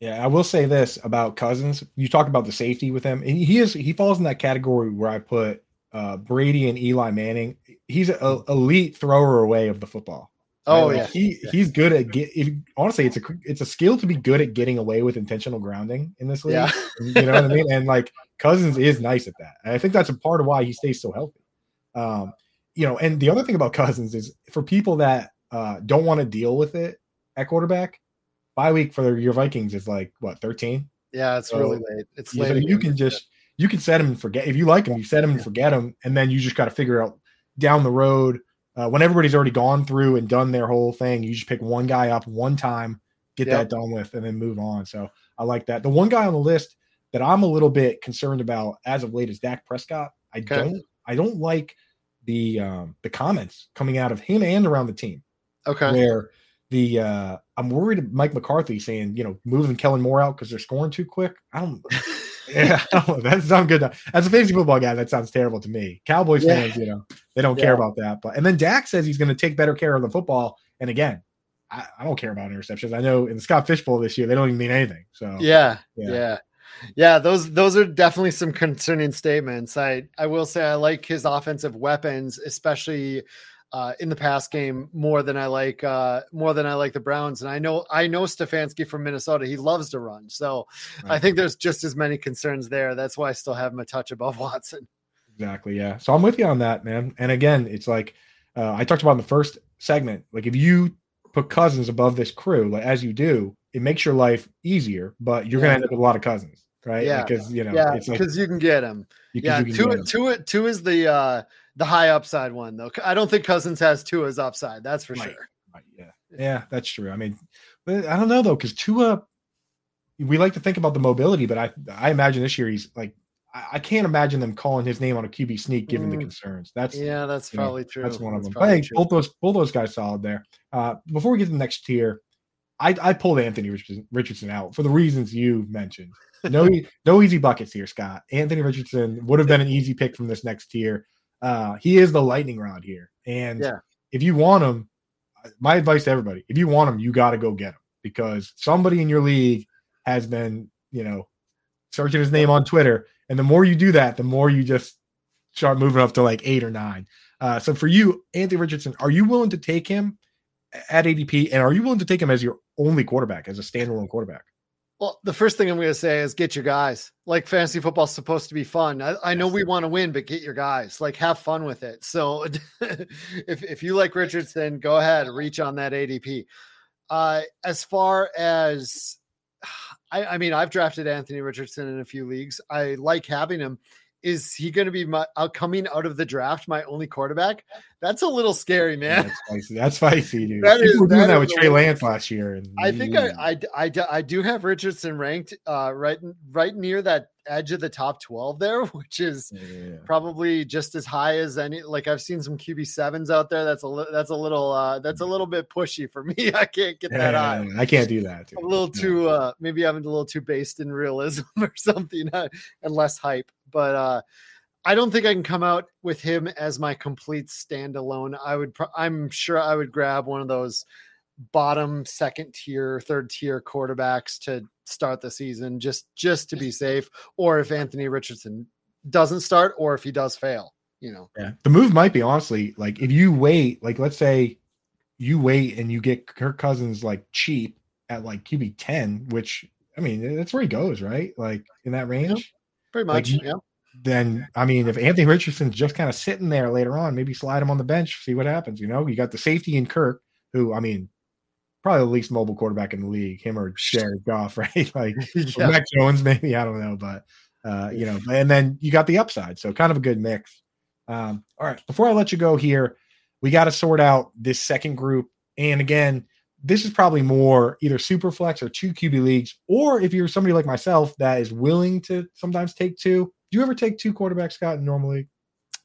Yeah, I will say this about Cousins. You talk about the safety with him. He is he falls in that category where I put uh, Brady and Eli Manning. He's an elite thrower away of the football. Oh yeah, he yeah. he's good at get. If, honestly, it's a it's a skill to be good at getting away with intentional grounding in this league. Yeah. you know what I mean? And like Cousins is nice at that. And I think that's a part of why he stays so healthy. Um, you know, and the other thing about Cousins is for people that uh, don't want to deal with it at quarterback, bye week for your Vikings is like what 13. Yeah, it's so, really late. It's late. You, you can just you can set him and forget if you like him. You set him and forget him, and then you just got to figure out down the road uh, when everybody's already gone through and done their whole thing. You just pick one guy up one time, get yep. that done with, and then move on. So I like that. The one guy on the list that I'm a little bit concerned about as of late is Dak Prescott. I okay. don't I don't like the um, the comments coming out of him and around the team. Okay. Where the uh I'm worried Mike McCarthy saying, you know, moving Kellen Moore out because they're scoring too quick. I don't yeah, that sounds good. As a fantasy football guy, that sounds terrible to me. Cowboys yeah. fans, you know, they don't yeah. care about that. But and then Dak says he's going to take better care of the football. And again, I, I, don't care about interceptions. I know in the Scott Fish Bowl this year, they don't even mean anything. So yeah, yeah. yeah yeah, those those are definitely some concerning statements. I I will say I like his offensive weapons, especially uh, in the pass game more than I like uh, more than I like the Browns. And I know I know Stefanski from Minnesota. He loves to run, so right. I think there's just as many concerns there. That's why I still have him a touch above Watson. Exactly. Yeah. So I'm with you on that, man. And again, it's like uh, I talked about in the first segment. Like if you put Cousins above this crew, like as you do, it makes your life easier, but you're yeah. gonna end up with a lot of Cousins right? Yeah, because you know, yeah, because like, you can get him. yeah, Two. Two. Two is the uh the high upside one though. I don't think Cousins has two as upside. That's for right. sure. Right. Yeah, yeah, that's true. I mean, but I don't know though, because Tua, we like to think about the mobility, but I I imagine this year he's like. I, can't imagine them calling his name on a QB sneak given mm. the concerns. That's yeah, that's probably know, true. That's one of them. But hey, both those both those guys solid there. Uh, before we get to the next tier, I, I pulled Anthony Richardson, Richardson out for the reasons you mentioned. No, no easy buckets here, Scott. Anthony Richardson would have been an easy pick from this next tier. Uh, he is the lightning rod here, and yeah. if you want him, my advice to everybody: if you want him, you got to go get him because somebody in your league has been, you know, searching his name on Twitter, and the more you do that, the more you just start moving up to like eight or nine. Uh, so for you, Anthony Richardson, are you willing to take him at ADP, and are you willing to take him as your only quarterback, as a standalone quarterback? Well, the first thing I'm going to say is get your guys. Like fantasy football's supposed to be fun. I, I know we want to win, but get your guys. Like have fun with it. So if if you like Richardson, go ahead reach on that ADP. Uh, as far as I, I mean, I've drafted Anthony Richardson in a few leagues. I like having him. Is he going to be my uh, coming out of the draft my only quarterback? That's a little scary, man. That's spicy. That's spicy, dude. That People is- were doing that that with Trey Lance last year. And I think I, I, I, do- I do have Richardson ranked uh, right right near that edge of the top twelve there, which is Yeah. probably just as high as any. Like I've seen some QB sevens out there. That's a li- that's a little uh, that's a little bit pushy for me. I can't get that high. I can't do that. Dude. A little No. too uh maybe I'm a little too based in realism or something uh, and less hype but uh I don't think I can come out with him as my complete standalone. I would pro- I'm sure I would grab one of those bottom second tier, third tier quarterbacks to start the season just just to be safe or if Anthony Richardson doesn't start or if he does fail, you know. Yeah. The move might be honestly like if you wait, like let's say you wait and you get Kirk Cousins like cheap at like QB 10, which I mean, that's where he goes, right? Like in that range. Pretty much, you- yeah. Then I mean, if Anthony Richardson's just kind of sitting there later on, maybe slide him on the bench, see what happens. You know, you got the safety in Kirk, who I mean, probably the least mobile quarterback in the league, him or Jared Goff, right? Like yeah. Mac Jones, maybe I don't know, but uh, you know, and then you got the upside, so kind of a good mix. Um, all right, before I let you go here, we got to sort out this second group, and again, this is probably more either super flex or two QB leagues, or if you're somebody like myself that is willing to sometimes take two. Do you ever take two quarterbacks, Scott, in normal league?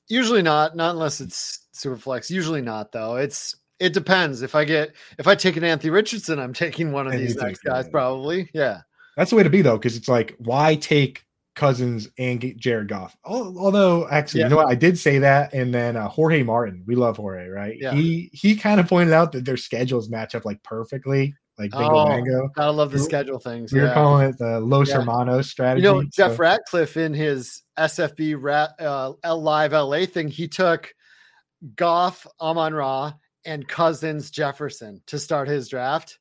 Usually not, not unless it's super flex. Usually not though. It's it depends. If I get if I take an Anthony Richardson, I'm taking one of And these next guys probably. Yeah. That's the way to be though, because it's like, why take Cousins and Jared Goff? Although, actually, Yeah. you know what? I did say that, and then uh, Jorge Martin, we love Jorge, right? Yeah. He he kind of pointed out that their schedules match up like perfectly, like bingo Oh, bango. Gotta love the We- schedule things. We were yeah. calling it the Los Yeah. Hermanos strategy. You know, Jeff so- Ratcliffe in his SFB rat, uh, L- live LA thing, he took Goff, Amon Ra, and Cousins Jefferson to start his draft.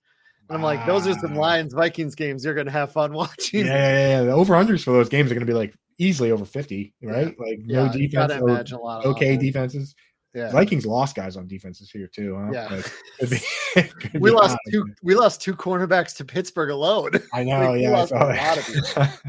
I'm like, those are some Lions Vikings games you're gonna have fun watching. yeah, yeah, yeah. The over unders for those games are going to be like easily over fifty, right? Like no Yeah, defense, gotta imagine a lot of okay defenses. Yeah. Vikings lost guys on defenses here too. Huh? Yeah. Like, could be- could we lost odd. two we lost two cornerbacks to Pittsburgh alone. I know, we yeah. I a lot of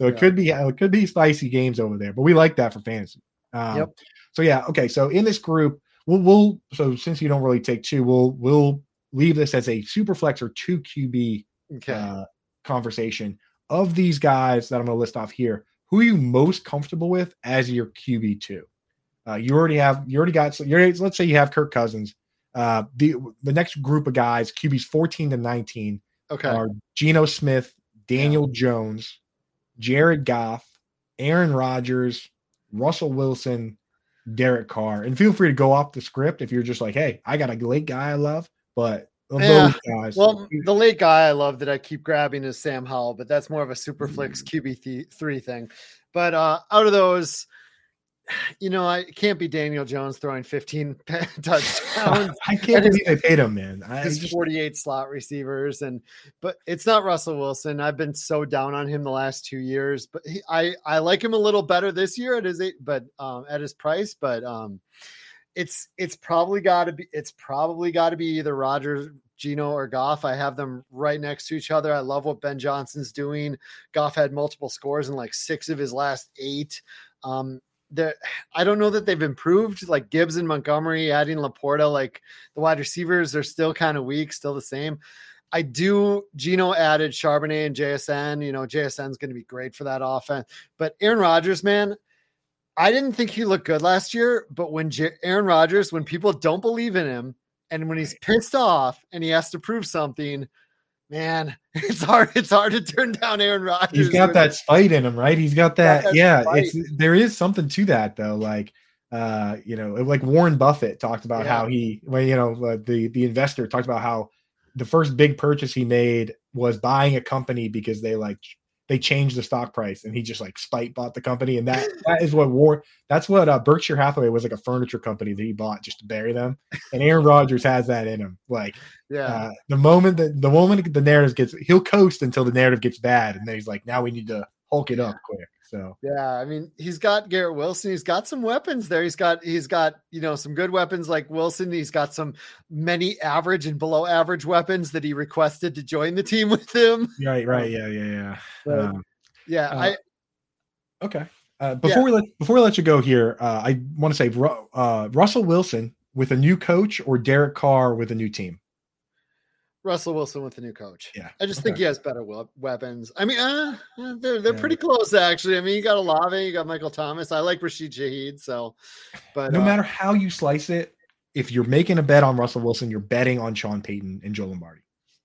so it Yeah. could be it could be spicy games over there, but we like that for fantasy. Um, Yep. So yeah, okay. So in this group, we'll we'll so since you don't really take two, we'll we'll leave this as a super flex or two QB Okay. uh, conversation of these guys that I'm going to list off here. Who are you most comfortable with as your QB two? Uh, you already have you already got so you're let's say you have Kirk Cousins. Uh, the the next group of guys QBs 14 to 19 okay. are Geno Smith, Daniel Jones, Jared Goff, Aaron Rodgers, Russell Wilson, Derek Carr. And feel free to go off the script if you're just like, hey, I got a late guy I love, but Yeah. guys, Well, the late guy I love that I keep grabbing is Sam Howell, but that's more of a super flex Mm. QB th- three thing. But uh, out of those, you know, I can't be Daniel Jones throwing 15 touchdowns. I can't believe they paid him, man. I His just, 48 slot receivers, and but it's not Russell Wilson. I've been so down on him the last two years, but he, I I like him a little better this year at his eight, but um at his price, but um it's it's probably got to be it's probably got to be either Rodgers, Geno, or Goff. I have them right next to each other. I love what Ben Johnson's doing. Goff had multiple scores in like six of his last eight. Um, the I don't know that they've improved. Like Gibbs and Montgomery, adding LaPorta, like the wide receivers are still kind of weak, still the same. I do. Geno added Charbonnet and JSN. You know, JSN is going to be great for that offense. But Aaron Rodgers, man, I didn't think he looked good last year. But when J- Aaron Rodgers, when people don't believe in him, and when he's pissed off and he has to prove something, man, it's hard. It's hard to turn down Aaron Rodgers. he's got that spite in him, right? He's got that. that yeah, spite. it's there is something to that though. Like, uh, you know, like Warren Buffett talked about Yeah. how he, well, you know, uh, the the investor talked about how the first big purchase he made was buying a company because they like they changed the stock price and he just like spite bought the company. And that that is what war that's what uh, Berkshire Hathaway was like a furniture company that he bought just to bury them. And Aaron Rodgers has that in him. Like yeah. uh, the moment that the moment the narrative gets he'll coast until the narrative gets bad. And then he's like now we need to hulk it up quick So yeah, I mean, he's got Garrett Wilson. He's got some weapons there. He's got he's got you know some good weapons like Wilson. He's got some many average and below average weapons that he requested to join the team with him. Right, right, yeah, yeah, yeah. But, Um, yeah, uh, I Okay. Uh, before we let before we let you go here, uh, I want to say uh, Russell Wilson with a new coach or Derek Carr with a new team. Russell Wilson with the new coach. Yeah, I just think he has better we- weapons. I mean, uh, they're they're Yeah. pretty close actually. I mean, you got Olave, you got Michael Thomas. I like Rashid Shaheed. So, but No uh, matter how you slice it, if you're making a bet on Russell Wilson, you're betting on Sean Payton and Joe Lombardi.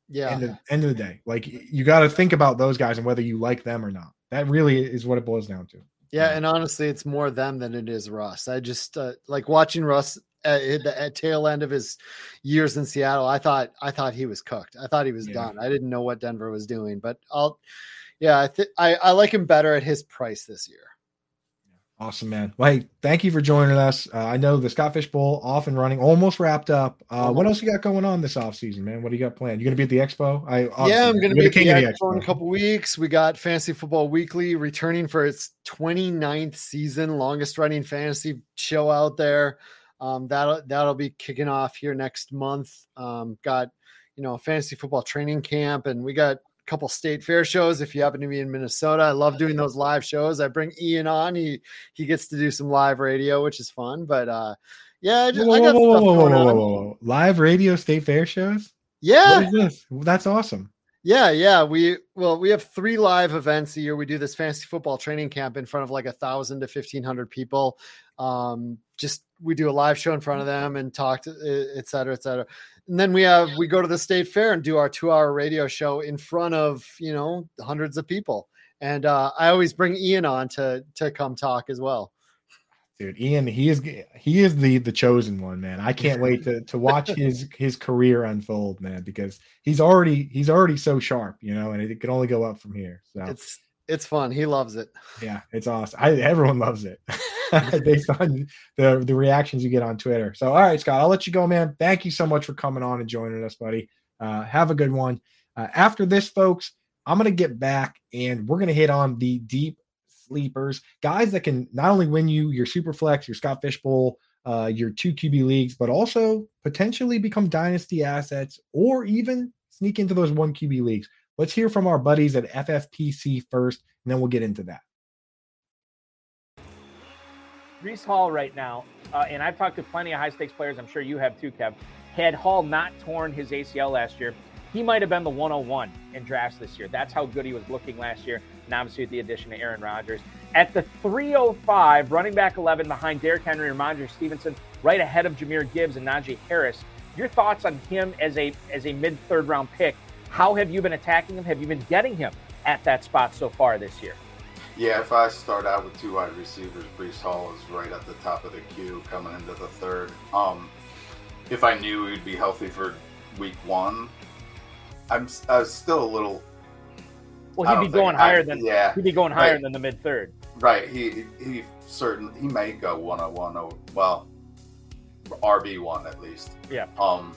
yeah, End of, end of the day, like you got to think about those guys and whether you like them or not. That really is what it boils down to. Yeah, Yeah. and honestly, it's more them than it is Russ. I just uh, like watching Russ at, at the at tail end of his years in Seattle. I thought I thought he was cooked. I thought he was Yeah. done. I didn't know what Denver was doing, but I'll yeah, I think I I like him better at his price this year. Awesome, man. Well, hey, thank you for joining us. Uh, I know the Scott Fish Bowl off and running, almost wrapped up. Uh, what else you got going on this off season, man? What do you got planned? You gonna be at the expo? I yeah, I'm going to be at the of Expo in a couple weeks. We got Fantasy Football Weekly returning for its 29th season, longest running fantasy show out there. Um, that'll that'll be kicking off here next month. Um, got you know a fantasy football training camp, and we got a couple state fair shows. If you happen to be in Minnesota, I love doing those live shows. I bring Ian on; he he gets to do some live radio, which is fun. But uh, yeah, I, just, Whoa, I got whoa, whoa, whoa, whoa, on. whoa, whoa. Live radio state fair shows? Yeah, What is this? That's awesome. Yeah, yeah. We well, we have three live events a year. We do this fantasy football training camp in front of like a thousand to fifteen hundred people. Um, just we do a live show in front of them and talk to et cetera, et cetera. And then we have we go to the state fair and do our two hour radio show in front of you know hundreds of people. And uh, I always bring Ian on to to come talk as well. Dude, Ian, he is he is the the chosen one, man. I can't wait to to watch his his career unfold, man, because he's already he's already so sharp, you know, and it can only go up from here. So It's it's fun. He loves it. yeah, it's awesome. I, everyone loves it based on the the reactions you get on Twitter. So all right, Scott, I'll let you go, man. Thank you so much for coming on and joining us, buddy. Uh, have a good one. Uh, after this, folks, I'm gonna get back and we're gonna hit on the deep sleepers, guys that can not only win you your super flex, your Scott Fish Bowl, uh, your two QB leagues, but also potentially become dynasty assets or even sneak into those one QB leagues. Let's hear from our buddies at FFPC first, and then we'll get into that. Breece Hall right now, uh, and I've talked to plenty of high stakes players. I'm sure you have too, Kev. Had Hall not torn his ACL last year, he might have been the 101 in drafts this year. That's how good he was looking last year. And obviously, with the addition of Aaron Rodgers. At the 305, running back 11 behind Derrick Henry and Roger Stevenson, right ahead of Jahmyr Gibbs and Najee Harris. Your thoughts on him as a as a mid third round pick? How have you been attacking him? Have you been getting him at that spot so far this year? Yeah, if I start out with two wide receivers, Breece Hall is right at the top of the queue coming into the third. Um, if I knew he'd be healthy for week one, I'm I was still a little. Well, he'd be going I- higher than yeah, he'd be going higher Right. than the mid third. right. He he certain he may go one on one. Oh well, RB one at least. Yeah. Um.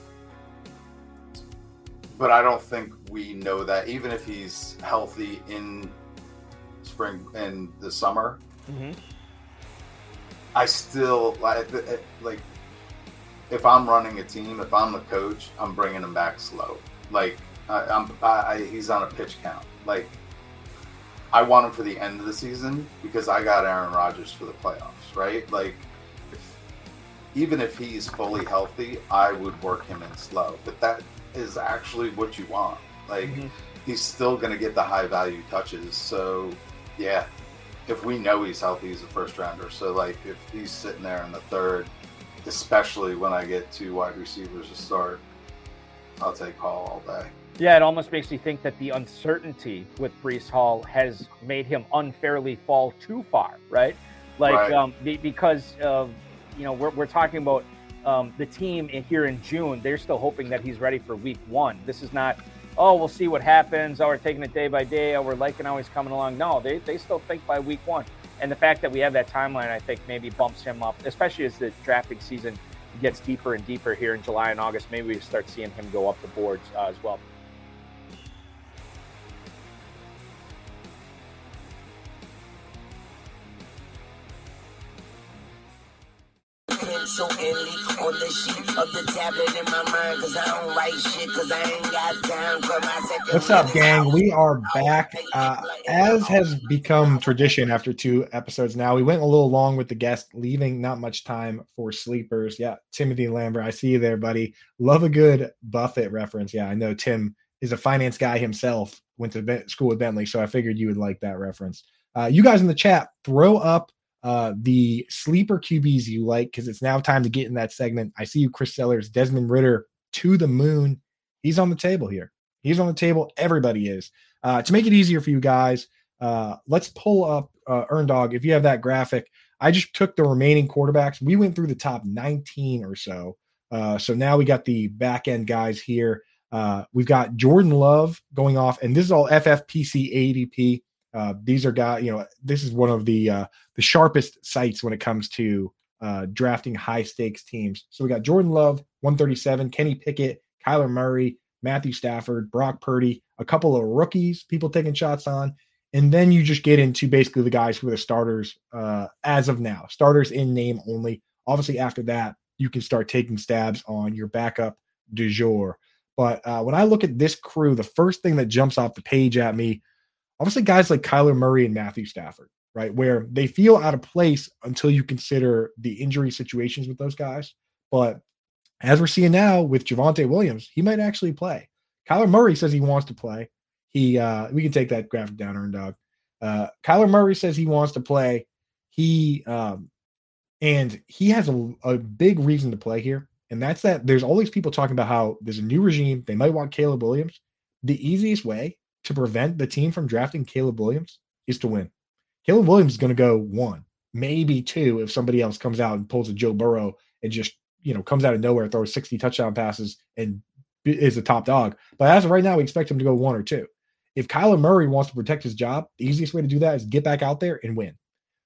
But I don't think we know that even if he's healthy in spring in the summer, Mm-hmm. I still like like if I'm running a team, if I'm the coach, I'm bringing him back slow. Like I, I'm, I, I, he's on a pitch count. Like I want him for the end of the season because I got Aaron Rodgers for the playoffs, right? Like even if he's fully healthy, I would work him in slow. But that is actually what you want. Like Mhm. he's still going to get the high value touches. So yeah, if we know he's healthy, he's a first rounder. So like if he's sitting there in the third, especially when I get two wide receivers to start, I'll take Hall all day. Yeah, it almost makes me think that the uncertainty with Breece Hall has made him unfairly fall too far, right? Like, Right. um, because of, you know, we're, we're talking about um, the team here in June. They're still hoping that he's ready for week one. This is not, oh, we'll see what happens. Oh, we're taking it day by day. Oh, we're liking how he's coming along. No, they, they still think by week one. And the fact that we have that timeline, I think, maybe bumps him up, especially as the drafting season gets deeper and deeper here in July and August. Maybe we start seeing him go up the boards uh, as well. On the sheet of the tablet in my mind, cause I don't write shit, cause I ain't got time. for my second. What's up, gang? We are back. Uh, as has become tradition after two episodes now, we went a little long with the guest, leaving not much time for sleepers. Yeah, Timothy Lambert, I see you there, buddy. Love a good Buffett reference. Yeah, I know Tim is a finance guy himself, went to school with Bentley, so I figured you would like that reference. Uh, you guys in the chat, throw up uh, the sleeper QBs you like because it's now time to get in that segment. I see you, Chris Sellers, Desmond Ridder to the moon. He's on the table here. He's on the table. Everybody is. Uh, to make it easier for you guys, uh, let's pull up uh, Earn Dog. If you have that graphic, I just took the remaining quarterbacks. We went through the top 19 or so. Uh, so now we got the back end guys here. Uh, we've got Jordan Love going off, and this is all FFPC ADP. Uh, these are guys, you know, this is one of the uh, the sharpest sites when it comes to uh, drafting high stakes teams. So we got Jordan Love, 137, Kenny Pickett, Kyler Murray, Matthew Stafford, Brock Purdy, a couple of rookies people taking shots on. And then you just get into basically the guys who are the starters uh, as of now, starters in name only. Obviously, after that, you can start taking stabs on your backup du jour. But uh, when I look at this crew, the first thing that jumps off the page at me, obviously, guys like Kyler Murray and Matthew Stafford, right? Where they feel out of place until you consider the injury situations with those guys. But as we're seeing now with Javonte Williams, he might actually play. Kyler Murray says he wants to play. He uh we can take that graphic down, Earn Dog. Uh Kyler Murray says he wants to play. He um and he has a, a big reason to play here. And that's that there's all these people talking about how there's a new regime. They might want Caleb Williams. The easiest way to prevent the team from drafting Caleb Williams is to win. Caleb Williams is going to go one, maybe two if somebody else comes out and pulls a Joe Burrow and just you know comes out of nowhere, throws 60 touchdown passes, and is the top dog. But as of right now, we expect him to go one or two. If Kyler Murray wants to protect his job, the easiest way to do that is get back out there and win.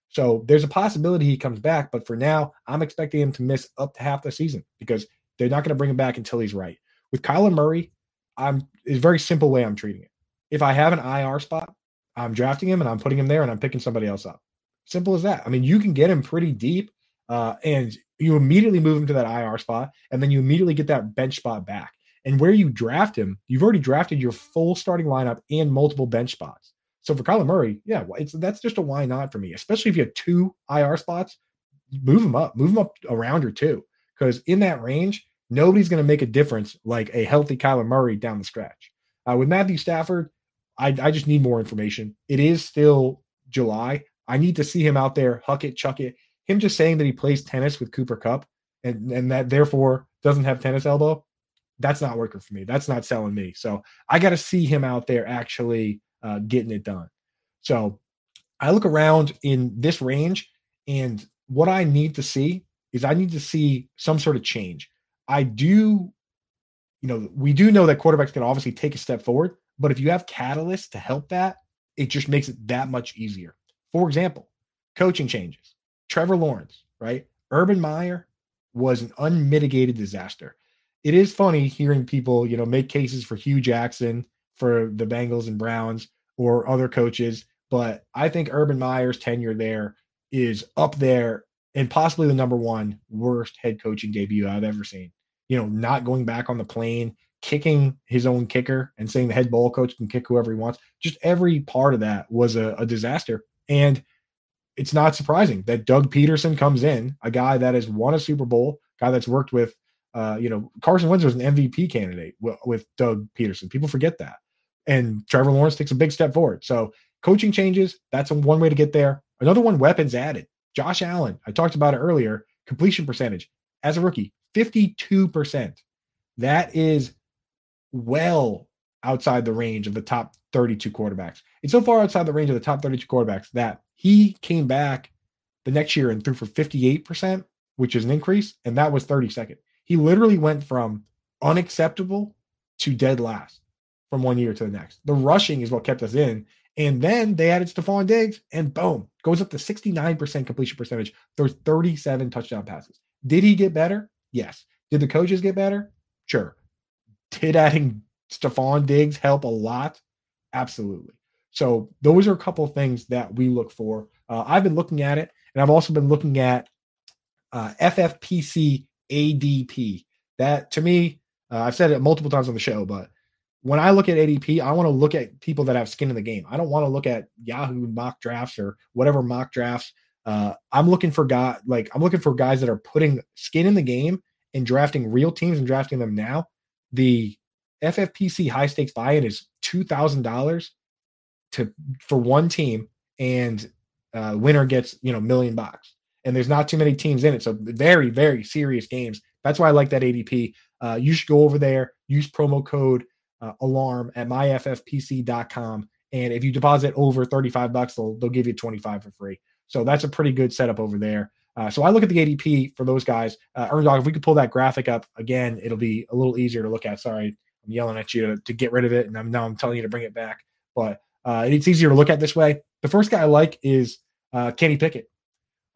So there's a possibility he comes back, but for now, I'm expecting him to miss up to half the season because they're not going to bring him back until he's right. With Kyler Murray, I'm it's a very simple way I'm treating it. If I have an IR spot, I'm drafting him and I'm putting him there and I'm picking somebody else up. Simple as that. I mean, you can get him pretty deep, uh, and you immediately move him to that IR spot, and then you immediately get that bench spot back. And where you draft him, you've already drafted your full starting lineup and multiple bench spots. So for Kyler Murray, yeah, that's just a why not for me, especially if you have two IR spots, move him up, move him up a round or two, because in that range, nobody's going to make a difference like a healthy Kyler Murray down the stretch. Uh, with Matthew Stafford, I, I just need more information. It is still July. I need to see him out there, huck it, chuck it. Him just saying that he plays tennis with Cooper Kupp and, and that therefore doesn't have tennis elbow, that's not working for me. That's not selling me. So I got to see him out there actually uh, getting it done. So I look around in this range, and what I need to see is I need to see some sort of change. I do, you know, we do know that quarterbacks can obviously take a step forward, but if you have catalysts to help that, it just makes it that much easier. For example, coaching changes. Trevor Lawrence, right? Urban Meyer was an unmitigated disaster. It is funny hearing people, you know, make cases for Hue Jackson for the Bengals and Browns or other coaches. But I think Urban Meyer's tenure there is up there and possibly the number one worst head coaching debut I've ever seen. You know, not going back on the plane, kicking his own kicker and saying the head ball coach can kick whoever he wants. Just every part of that was a, a disaster. And it's not surprising that Doug Pederson comes in, a guy that has won a Super Bowl, guy that's worked with, uh, you know, Carson Wentz was an MVP candidate with, with Doug Pederson. People forget that and Trevor Lawrence takes a big step forward. So coaching changes, that's one way to get there. Another one, weapons added. Josh Allen, I talked about it earlier, completion percentage as a rookie, 52%. That is well outside the range of the top 32 quarterbacks. It's so far outside the range of the top 32 quarterbacks that he came back the next year and threw for 58%, which is an increase, and that was 32nd. He literally went from unacceptable to dead last from one year to the next. The rushing is what kept us in. And then they added Stefon Diggs, and boom, goes up to 69% completion percentage. There's 37 touchdown passes. Did he get better? Yes. Did the coaches get better? Sure. Did adding Stefon Diggs help a lot? Absolutely. So those are a couple of things that we look for. Uh, I've been looking at it, and I've also been looking at uh, FFPC ADP. That to me, uh, I've said it multiple times on the show, but when I look at ADP, I want to look at people that have skin in the game. I don't want to look at Yahoo mock drafts or whatever mock drafts. Uh, I'm looking for guy like I'm looking for guys that are putting skin in the game and drafting real teams and drafting them now. The FFPC high stakes buy-in is two thousand dollars to for one team, and uh, winner gets you know million bucks. And there's not too many teams in it, so very very serious games. That's why I like that ADP. Uh, you should go over there, use promo code uh, alarm at myffpc.com. And if you deposit over 35 bucks, they'll, they'll give you 25 for free. So that's a pretty good setup over there. Uh, so I look at the ADP for those guys. Uh, Dog, if we could pull that graphic up again, it'll be a little easier to look at. Sorry, I'm yelling at you to, to get rid of it, and I'm now I'm telling you to bring it back. But uh, it's easier to look at this way. The first guy I like is uh, Kenny Pickett,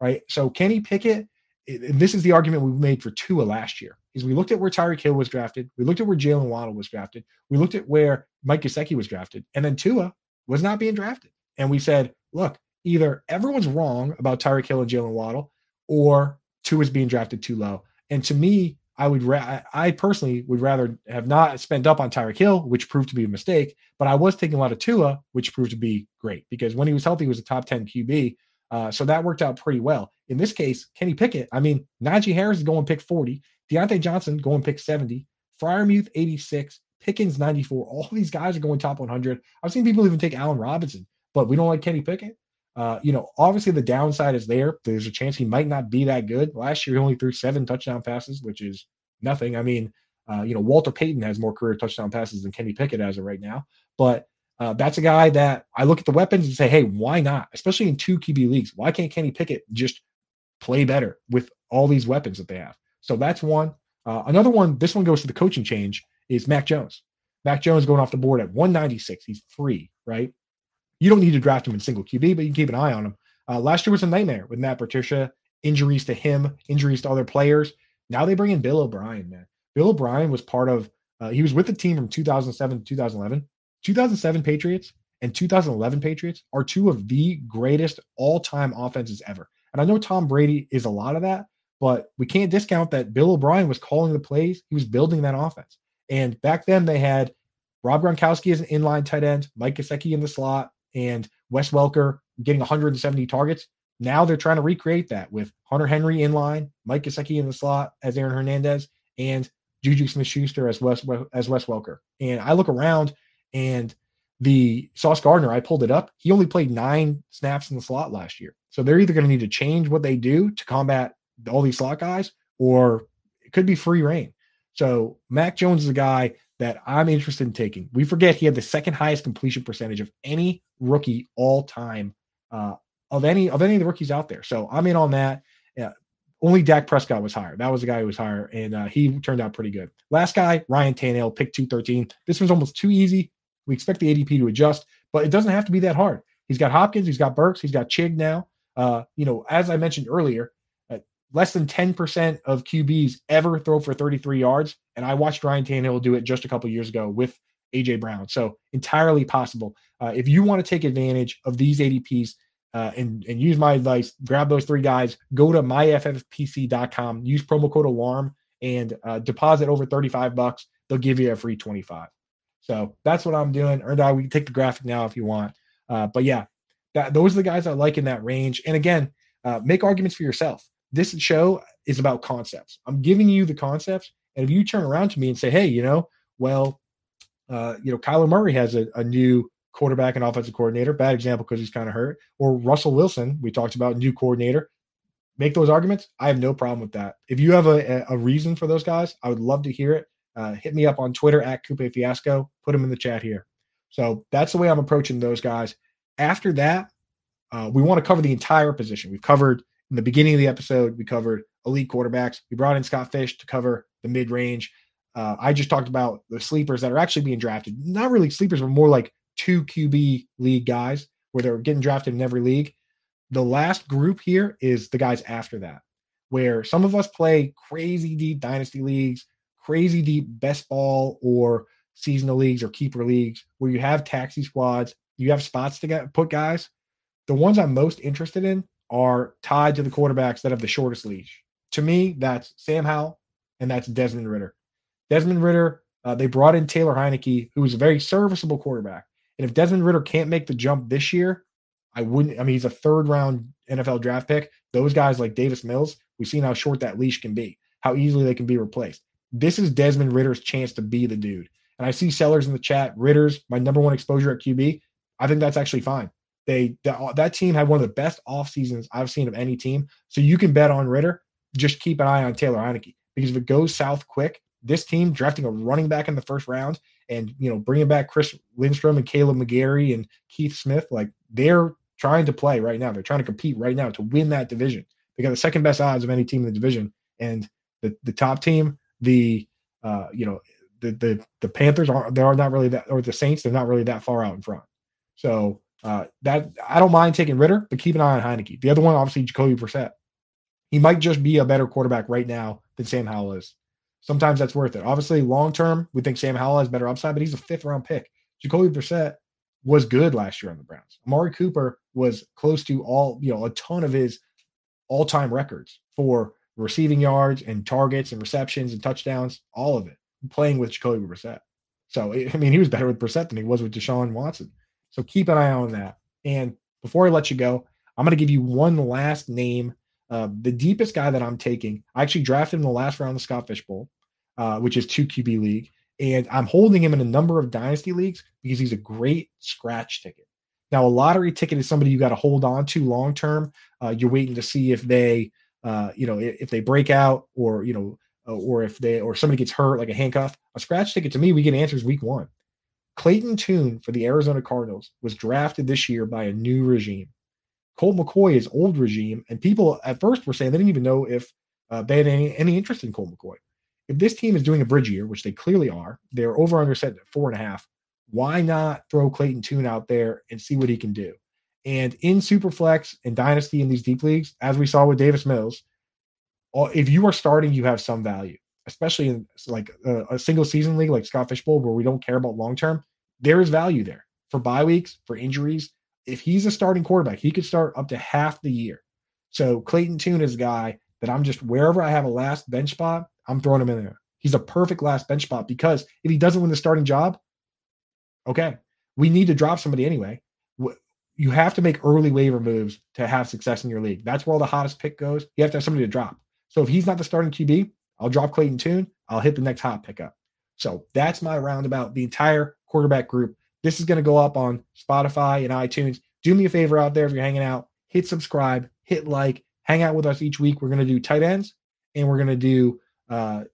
right? So Kenny Pickett, this is the argument we made for Tua last year is we looked at where Tyreek Hill was drafted, we looked at where Jalen Waddle was drafted, we looked at where Mike Gesicki was drafted, and then Tua was not being drafted. And we said, look, either everyone's wrong about Tyreek Hill and Jalen Waddle, or Tua is being drafted too low. And to me, I would, ra- I personally would rather have not spent up on Tyreek Hill, which proved to be a mistake, but I was taking a lot of Tua, which proved to be great because when he was healthy, he was a top 10 QB. Uh, so that worked out pretty well. In this case, Kenny Pickett, I mean, Najee Harris is going pick 40. Diontae Johnson going pick 70, Freiermuth 86, Pickens 94. All these guys are going top 100. I've seen people even take Allen Robinson, but we don't like Kenny Pickett. Uh, you know, obviously the downside is there. There's a chance he might not be that good. Last year he only threw seven touchdown passes, which is nothing. I mean, uh, you know, Walter Payton has more career touchdown passes than Kenny Pickett has it right now. But uh, that's a guy that I look at the weapons and say, hey, why not? Especially in two QB leagues. Why can't Kenny Pickett just play better with all these weapons that they have? So that's one. Uh, another one, this one goes to the coaching change, is Mac Jones. Mac Jones going off the board at 196. He's free, right? You don't need to draft him in single QB, but you can keep an eye on him. Uh, last year was a nightmare with Matt Patricia, injuries to him, injuries to other players. Now they bring in Bill O'Brien, man. Bill O'Brien was part of, uh, he was with the team from 2007 to 2011. 2007 Patriots and 2011 Patriots are two of the greatest all time offenses ever. And I know Tom Brady is a lot of that, but we can't discount that Bill O'Brien was calling the plays. He was building that offense. And back then they had Rob Gronkowski as an inline tight end, Mike Gesicki in the slot, and Wes Welker getting 170 targets. Now they're trying to recreate that with Hunter Henry in line, Mike Gesicki in the slot as Aaron Hernandez, and Juju Smith-Schuster as Wes as Wes Welker. And I look around and the Sauce Gardner, I pulled it up. He only played nine snaps in the slot last year. So they're either going to need to change what they do to combat all these slot guys, or it could be free reign. So Mac Jones is a guy that I'm interested in taking. We forget he had the second highest completion percentage of any rookie all time uh, of any of any of the rookies out there. So I'm in on that. Yeah, only Dak Prescott was higher. That was the guy who was higher, and uh, he turned out pretty good. Last guy, Ryan Tannehill, pick 213. This one's almost too easy. We expect the ADP to adjust, but it doesn't have to be that hard. He's got Hopkins, he's got Burks, he's got Chig now. Uh, you know, as I mentioned earlier, less than 10% of QBs ever throw for 33 yards. And I watched Ryan Tannehill do it just a couple years ago with AJ Brown. So entirely possible. Uh, if you want to take advantage of these ADPs uh, and, and use my advice, grab those three guys, go to myffpc.com, use promo code alarm and uh, deposit over 35 bucks. They'll give you a free 25. So that's what I'm doing. Or we can take the graphic now if you want. Uh, but yeah, that, those are the guys I like in that range. And again, uh, make arguments for yourself this show is about concepts. I'm giving you the concepts. And if you turn around to me and say, hey, you know, well, uh, you know, Kyler Murray has a, a new quarterback and offensive coordinator, bad example because he's kind of hurt, or Russell Wilson, we talked about new coordinator. Make those arguments. I have no problem with that. If you have a, a reason for those guys, I would love to hear it. Uh, hit me up on Twitter at Coop Fiasco. Put them in the chat here. So that's the way I'm approaching those guys. After that, uh, we want to cover the entire position. We've covered in the beginning of the episode, we covered elite quarterbacks. We brought in Scott Fish to cover the mid range. Uh, I just talked about the sleepers that are actually being drafted. Not really sleepers, but more like two QB league guys where they're getting drafted in every league. The last group here is the guys after that, where some of us play crazy deep dynasty leagues, crazy deep best ball or seasonal leagues or keeper leagues, where you have taxi squads, you have spots to get put guys. The ones I'm most interested in are tied to the quarterbacks that have the shortest leash. To me, that's Sam Howell, and that's Desmond Ridder. Desmond Ridder, uh, they brought in Taylor Heinicke, who was a very serviceable quarterback. And if Desmond Ridder can't make the jump this year, I wouldn't. I mean, he's a third round NFL draft pick. Those guys like Davis Mills, we've seen how short that leash can be, how easily they can be replaced. This is Desmond Ridder's chance to be the dude. And I see sellers in the chat. Ridder's my number one exposure at QB. I think that's actually fine. They that, that team had one of the best off seasons I've seen of any team. So you can bet on Ridder. Just keep an eye on Taylor Heinicke because if it goes south quick, this team drafting a running back in the first round and you know bringing back Chris Lindstrom and Kaleb McGary and Keith Smith, like they're trying to play right now. They're trying to compete right now to win that division. They got the second best odds of any team in the division, and the the top team, the uh, you know the the the Panthers are they are not really that or the Saints they're not really that far out in front. So uh, that I don't mind taking Ridder, but keep an eye on Heinicke. The other one, obviously, Jacoby Brissett. He might just be a better quarterback right now than Sam Howell is. Sometimes that's worth it. Obviously, long term, we think Sam Howell has better upside, but he's a fifth round pick. Jacoby Brissett was good last year on the Browns. Amari Cooper was close to all, you know, a ton of his all time records for receiving yards and targets and receptions and touchdowns, all of it, playing with Jacoby Brissett. So, I mean, he was better with Brissett than he was with Deshaun Watson. So keep an eye on that. And before I let you go, I'm going to give you one last name. Uh, the deepest guy that I'm taking, I actually drafted him in the last round of the Scott Fish Bowl, uh, which is two QB league. And I'm holding him in a number of dynasty leagues because he's a great scratch ticket. Now, a lottery ticket is somebody you got to hold on to long term. Uh, you're waiting to see if they, uh, you know, if, they break out or you know, uh, or if they or somebody gets hurt like a handcuff. A scratch ticket to me, we get answers week one. Clayton Tune for the Arizona Cardinals was drafted this year by a new regime. Colt McCoy is old regime, and people at first were saying they didn't even know if uh, they had any, any interest in Colt McCoy. If this team is doing a bridge year, which they clearly are, they're over under set at four and a half. Why not throw Clayton Tune out there and see what he can do? And in Superflex and Dynasty in these deep leagues, as we saw with Davis Mills, if you are starting, you have some value especially in like a, a single season league like Scott Fish Bowl, where we don't care about long term, there is value there for bye weeks, for injuries. If he's a starting quarterback, he could start up to half the year. So Clayton Tune is a guy that I'm just wherever I have a last bench spot, I'm throwing him in there. He's a perfect last bench spot because if he doesn't win the starting job, okay, we need to drop somebody anyway. You have to make early waiver moves to have success in your league. That's where all the hottest pick goes. You have to have somebody to drop. So if he's not the starting QB, I'll drop Clayton Tune. I'll hit the next hot pickup. So that's my roundabout, the entire quarterback group. This is going to go up on Spotify and iTunes. Do me a favor out there if you're hanging out, hit subscribe, hit like, hang out with us each week. We're going to do tight ends and we're going to do uh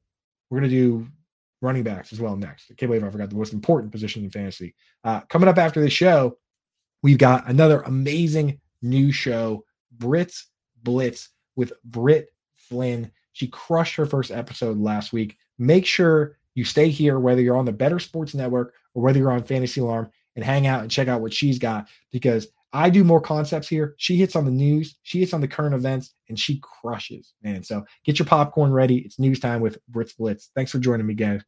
we're going to do running backs as well next. I can't believe I forgot the most important position in fantasy. Uh coming up after the show, we've got another amazing new show, Brits Blitz with Britt Flynn. She crushed her first episode last week. Make sure you stay here, whether you're on the Bettor Sports Network or whether you're on Fantasy Alarm, and hang out and check out what she's got because I do more concepts here. She hits on the news, she hits on the current events, and she crushes, man. So get your popcorn ready. It's news time with Brits Blitz. Thanks for joining me, guys.